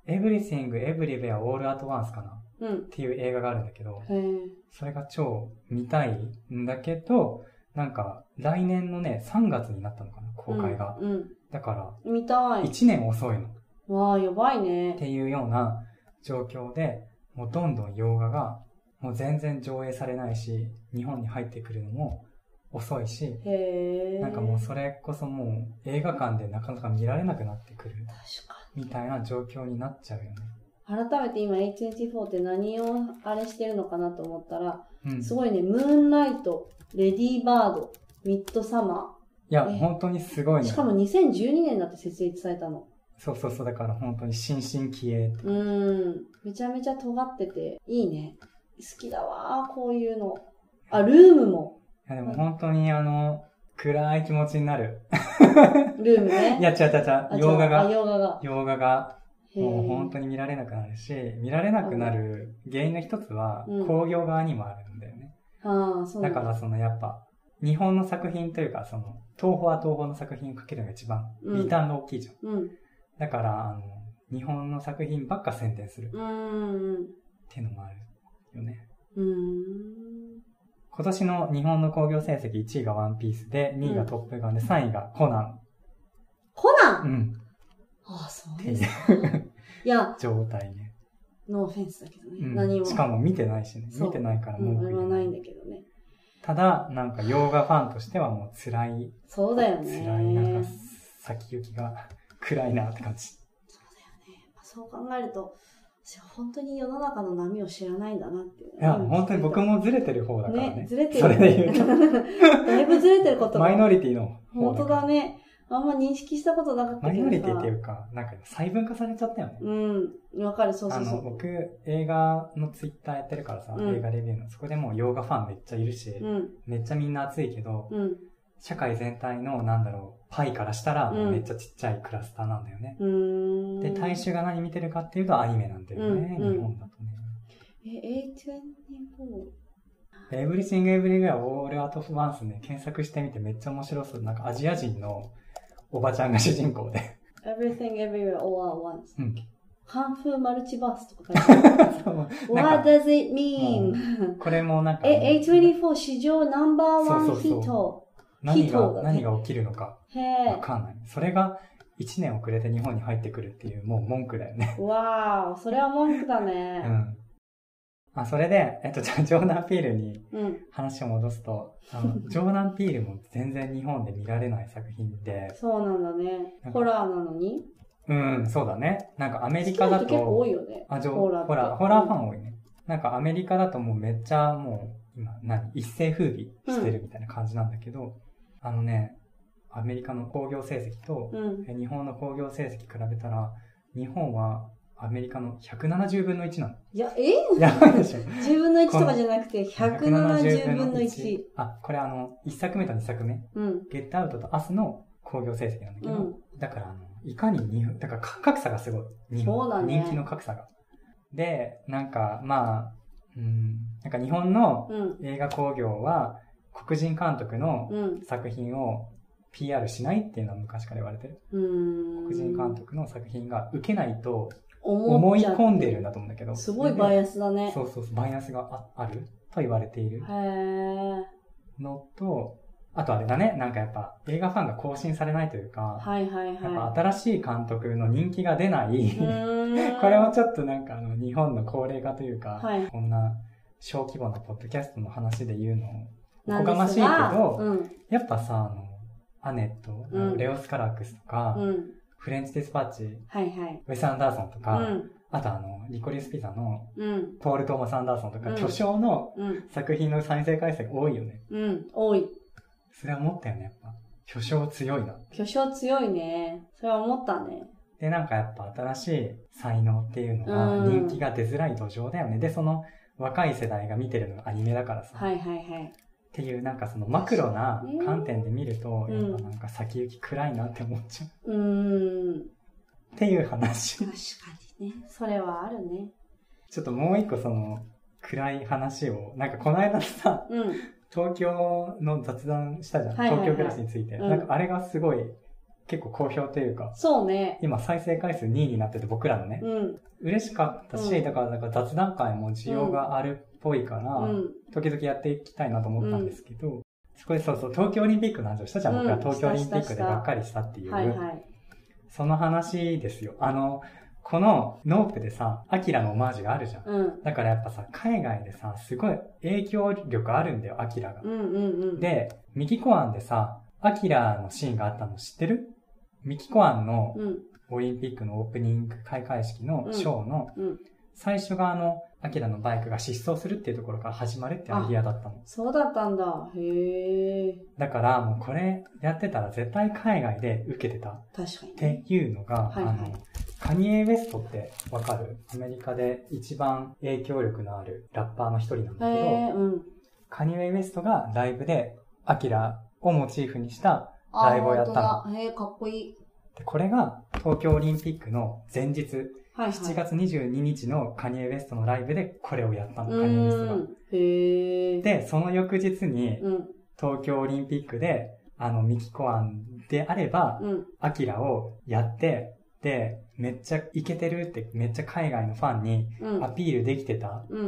Everything Everywhere All at Once かな？っうん。ていう映画があるんだけど。それが超見たいんだけど、なんか、来年のね、3月になったのかな、公開が。うん。だから、うん。見たい。1年遅いの。わあ、やばいっね。ていうような状況で、もうどんどん洋画が、もう全然上映されないし、日本に入ってくるのも遅いし。なんかもうそれこそもう映画館でなかなか見られなくなってくる確かみたいな状況になっちゃうよね。に。改めて今 A24 って何をあれしてるのかなと思ったら、うん。すごいね、ムーンライト、レディーバード、ミッドサマいや、え本当にすごいー。ね。しかも2012年だって設立されたの。そうそうそう、だから本当に新進気鋭。うん。めちゃめちゃ尖ってて、いいね。好きだわー、こういうの。あ、ルームも。いやでも本当にあの、暗い気持ちになる。ルームね。いや、違う違う違あう。洋画あ、が、洋画が。洋画が、もう本当に見られなくなるし、見られなくなる原因の一つはうん、工業側にもあるんだよね。ああ、そうだからそのやっぱ、日本の作品というか、その、東宝は東宝の作品をかけるのが一番、うんリターンが大きいじゃん。うん。だから、あの、日本の作品ばっか宣伝するっ。ていうのもあるよね。うーん。今年の日本の興行成績1位がワンピースで、2位がトップガンで、3位がコナン。コナン、うん。ああ、そうです。いういや、状態ね。ノーフェンスだけどね。うん何も。しかも見てないしね。そう見てないからうん、文句言えなあれはないいんだけどね。ただ、なんか洋画ファンとしてはもう辛い、そうだよね。辛い、なんか先行きが暗いなって感じ。そう考えると、本当に世の中の波を知らないんだなっていう。いや、本当に僕もずれてる方だからね。ね、ずれてる。それで言うと。[LAUGHS] だいぶずれてることマイノリリティの本当方だね。あんま認識したことなかったマけどさ。イノリティっていうか、なんか細分化されちゃったよね。うん。わかる、そうそあの、うそう。僕、映画のツイッターやってるからさ、うん映画レビューの、そこでもう洋画ファンめっちゃいるし、うん。めっちゃみんな熱いけど、うん。社会全体の、なんだろう、パイからしたら、うんめっちゃちっちゃいクラスターなんだよね。うーん。で、大衆が何見てるかっていうとアニメなんだよね、うんうん日本だとね。え、A24? Everything Everywhere All Out of Once ね、検索してみてめっちゃ面白そう。なんかアジア人のおばちゃんが主人公で。Everything Everywhere All at Once. うん。カンフーマルチバースとか書いてある。[LAUGHS] そう What does it mean? これもなんか、え、A24 史上ナンバーワンそうそうそうヒット。何が、ね何が起きるのかへわかんない。それが1年遅れて日本に入ってくるっていう、もう文句だよね。え。わー、それは文句だうね。[LAUGHS] ん。あ、それで、えっと、じゃあ、ジョーダン・ピールにうん。話を戻すと、あの、[LAUGHS] ジョーダン・ピールも全然日本で見られない作品で、そうなんだねホラーなのに？うん、そうだね。なんかアメ好リカだきな人結構多と、いよね。あ、ジョホラーってホラー、ホラーファン多いね。なんかアメリカだともうめっちゃもう、今、何？一世風靡してるみたいな感じなんだけど、あのね、アメリカの興行成績と、うん。え日本の興行成績比べたら、日本はアメリカの170分の1なの。いや、え？やばいでしょ ?10 分の1とかじゃなくて、170分の1。。あ、これあの、1作目と2作目、うん。ゲットアウトとアスの興行成績なんだけど、うんだからあの、いかに日本、だからか格差がすごい。日本そうだね人気の格差が。で、なんか、まあ、うん、なんか日本のうん。映画興行は、黒人監督のうん。作品を PR しないっていうのは昔から言われてる。黒人監督の作品が受けないと思思い込んでるんだと思うんだけど。すごいバイアアスだね。そうそうそう、バイアスがああると言われている。のと、あとあれだね、なんかやっぱ映画ファンが更新されないというか、はいはいやっぱは新しい監督の人気が出ない、[LAUGHS] これもちょっとなんかあの日本の高齢化というか、はいこんな小規模なポッドキャストの話で言うのおこがましいけど、うん。やっぱさ、あの、アネット、うんレオスカラックスとか、うん。フレンチディスパッチ、はいはい。ウェス・アンダーソンとか、うん。あとあの、リコリスピザのうん。ポール・トーマス・アンダーソンとか、うん巨匠のうん。作品の再生回数が多いよね。うん。多い。それは思ったよね、やっぱ。巨匠強いな。巨匠強いね。それは思ったね。で、なんかやっぱ新しい才能っていうのはうん人気が出づらい土壌だよね。で、その若い世代が見てるのがアニメだからさ。はいはいはい。っていうなんかそのマクロなね観点で見ると、うんやっぱなんか先行き暗いなって思っちゃう。うーん。っていう話。確かにね。それはあるね。ちょっともう一個その暗い話を、なんかこの間さ、うん。東京の雑談したじゃん。はいはいはい東京暮らしについて。うんなんかあれがすごい結構好評というか、そうね。今再生回数2位になってて僕らのね。うん。嬉しかったし、うんだからなんか雑談会も需要があるっぽいから、うん。時々やっていきたいなと思ったんですけど、そこでそうそう、東京オリンピックの話をしたじゃん、うん僕ら東京オリンピックでばっかりしたっていう、はいはい。その話ですよ。あの、このノープでさ、アキラのオマージュがあるじゃん。うん。だからやっぱさ、海外でさ、すごい影響力あるんだよ、アキラがう。んうんうん。、で、ミキコアンでさ、アキラのシーンがあったの知ってる？ミキコアンのうん。オリンピックのオープニング開会式のショーのうん。最初があの、アキラのバイクが疾走するっていうところから始まるってアイディアだったの。そうだったんだ。へえ。だからもうこれやってたら絶対海外で受けてたっ確かにてね。いうのが、はいはいあの、カニエ・ウェストってわかるアメリカで一番影響力のあるラッパーの一人なんだけど、うん。カニエ・ウェストがライブでアキラをモチーフにしたあライブをやったのへえ、かっこいい。でこれが東京オリンピックの前日、はいはい。7月22日のカニエ・ウェストのライブでこれをやったの、うカニエ・ウェストが。で、その翌日にうん。東京オリンピックで、あの、ミキコアンであれば、うん。アキラをやって、で、めっちゃイケてるって、めっちゃ海外のファンにうんア。ピールできてたうん。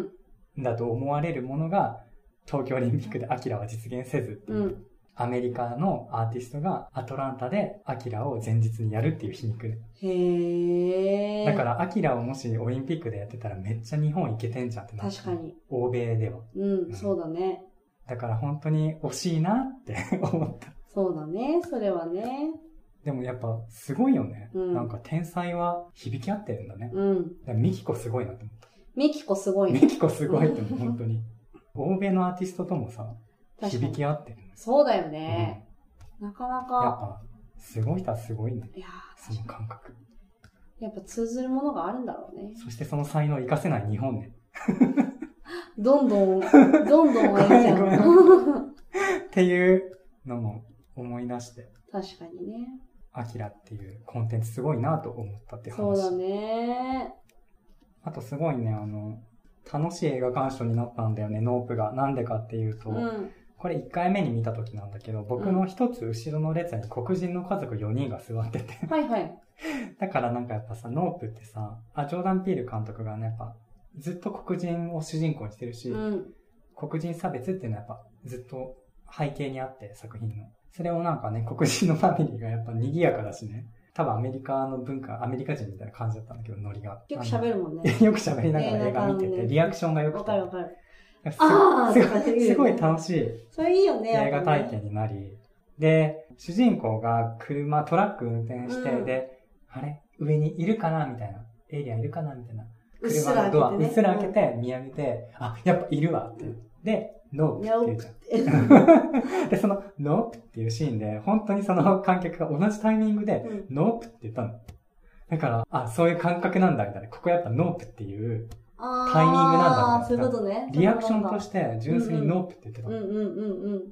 んだと思われるものが、東京オリンピックでアキラは実現せずっていうう、ん。アメリカのアーティストがアトランタでアキラを前日にやるっていう皮肉。へえ。だから、アキラをもしオリンピックでやってたらめっちゃ日本行けてんじゃんってなった確かに。欧米では。うん、そうだね。だから本当に惜しいなって [LAUGHS] 思った。そうだね。それはね。でもやっぱすごいよね。うんなんか天才は響き合ってるんだね。うん。ミキコすごいなって思った。ミキコすごいね。ミキコすごいって思う、本当に。[LAUGHS] 欧米のアーティストともさ、響。き合ってるね。そうだよね。なかなやっか。ぱ、すごい人はすごいね。いやその感覚。ーやっぱ通ずるものがあるんだろうね。そしてその才能を活かせない日本ね。どんどん、[LAUGHS] どんどんあれじゃんん。っていうのも思い出して、確かにね。アキラっていうコンテンツすごいなと思ったっていう話。そうだね。あとすごいね、あの、楽しい映画鑑賞になったんだよね、ノープが。なんでかっていうと、うん。これ1回目に見た時なんだけど、僕の一つ後ろの列に黒人の家族4人が座ってて。はいはい。[LAUGHS] だからなんかやっぱさ、ノープってさ、あ、ジョーダン・ピール監督がね、やっぱ、ずっと黒人を主人公にしてるし、うん。黒人差別っていうのはやっぱずっと背景にあって、作品の。それをなんかね、黒人のファミリーがやっぱ賑やかだしね。多分アメリカの文化、アメリカ人みたいな感じだったんだけど、ノリが。よく喋るもんね。[LAUGHS] よく喋りながら映画見てて、リアクションが良くて。わかるわかる。[LAUGHS] すあーすとかって言うよねすごい楽しいそれいいよね。映画体験になり、で、主人公が車、トラック運転して、うんで、あれ？上にいるかな？みたいな。エイリアンいるかな？みたいな。車のドア、うっすら開けて、見上げて、あ、やっぱいるわって。で、 nope って言うじゃん。え [LAUGHS] で、その、 nope っていうシーンで、本当にその観客が同じタイミングで、うん nope って言ったの。だから、あ、そういう感覚なんだ、みたいな。ここやっぱ nope っていう、タイミングなんだそういうことね。リアクションとして、純粋にノープって言ってたの。うんうんうんうん。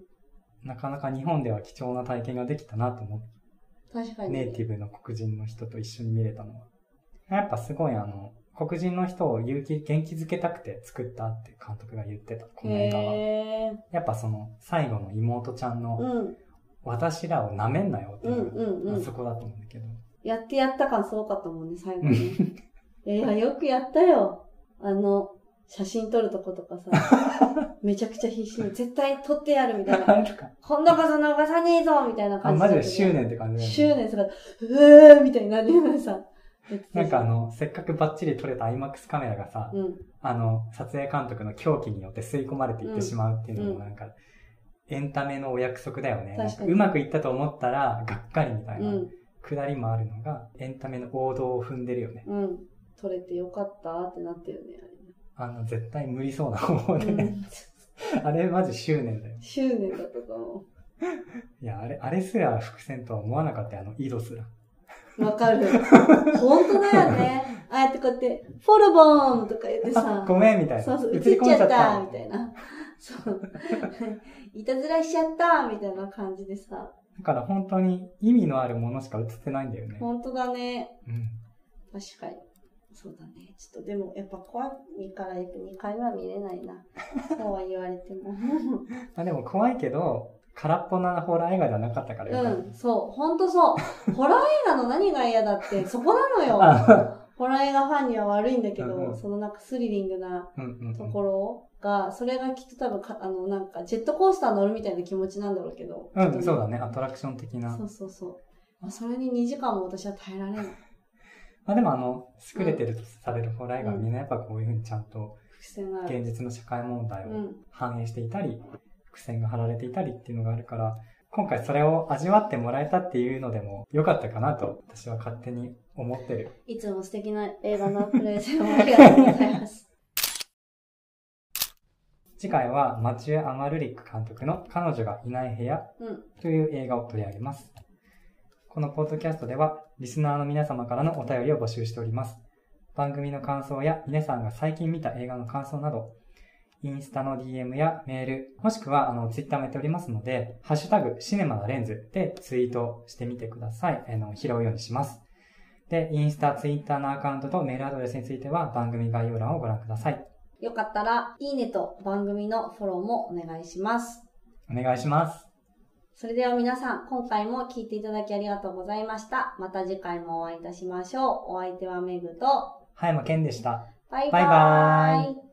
なかなか日本では貴重な体験ができたなと思って、確かに。ネイティブの黒人の人と一緒に見れたのは。やっぱすごいあの、黒人の人を勇気、元気づけたくて作ったって監督が言ってた、この映画は。へやっぱその、最後の妹ちゃんー。の、うん。私らを舐めんなよっていうのが、うんうんうんまあそこだと思うんだけど。やってやった感すごかったもんね、最後ね。[LAUGHS] いや、よくやったよ。あの、写真撮るとことかさ、[LAUGHS] めちゃくちゃ必死に、絶対撮ってやるみたいな。今度こそ逃さねえぞみたいなあ、感じマジで執年。念って感じね。執念すが、うーみたいになるようなさ。[LAUGHS] なんかあ、の、せっかくバッチリ撮れた IMAX カメラがさ、うん。あの、撮影監督の狂気によって吸い込まれていってしまうっていうのうんもなんか、エンタメのお約束だよね。うまくいったと思ったら、がっかりみたいな。うん。下りもあるのが、エンタメの王道を踏んでるよね。うん。撮れてよかったってなってるね、あの、絶対無理そうな方法あれね。でね。[LAUGHS] あれマジ執念だよ。執念だったと思いや、あれ、あれすら伏線とは思わなかったよ、あの井戸すら。う。わかる。本当だよね。[LAUGHS] ああやってこうやって、フォルボーンとか言ってさあ、。ごめんみたいな。そうそう、映っちゃったみたいな。そう。[LAUGHS] いたずらしちゃったみたいな感じでさ。だから本当に意味のあるものしか映ってないんだよね。本当だね。うん。確かに。そうだね。ちょっとでも、やっぱ怖いから、やっぱ2回目は見れないな。そうは言われても。[LAUGHS] まあでも怖いけど、空っぽなホラー映画ではなかったからよかうん、そう。ほんとそう。ホラー映画の何が嫌だって、そこなのよ。[LAUGHS] あホラー映画ファンには悪いんだけど、うんうんそのなんかスリリングなところが、それがきっと多分か、あの、なんか、ジェットコースター乗るみたいな気持ちなんだろうけど。うん、そうだ。だね。アトラクション的な。そうそうそう。まあ、それに2時間も私は耐えられない。まあでもあの、優れてるとされるホラー映画はうんみんなやっぱこういうふうにちゃんと。現実の社会問題をうん。反映していたり、伏線が張られていたりっていうのがあるから、今回それを味わってもらえたっていうのでも良かったかなと私は勝手に思ってる。いつも素敵な映画のプレゼンをありがとうございます。[LAUGHS] 次回はマチュー・アマルリック監督の彼女がいない部屋うん。という映画を取り上げます。このポッドキャストでは、リスナーの皆様からのお便りを募集しております。番組の感想や皆さんが最近見た映画の感想など、インスタの DM やメール、もしくはあのツイッターもやっておりますので、ハッシュタグシネマのレンズでツイートしてみてください。あの拾うようにします。で、インスタ、ツイッターのアカウントとメールアドレスについては番組概要欄をご覧ください。よかったら、いいねと番組のフォローもお願いします。お願いします。それでは皆さん、今回も聞いていただきありがとうございました。また次回もお会いいたしましょう。お相手はメグと、葉山健でした。バイババイバーイ。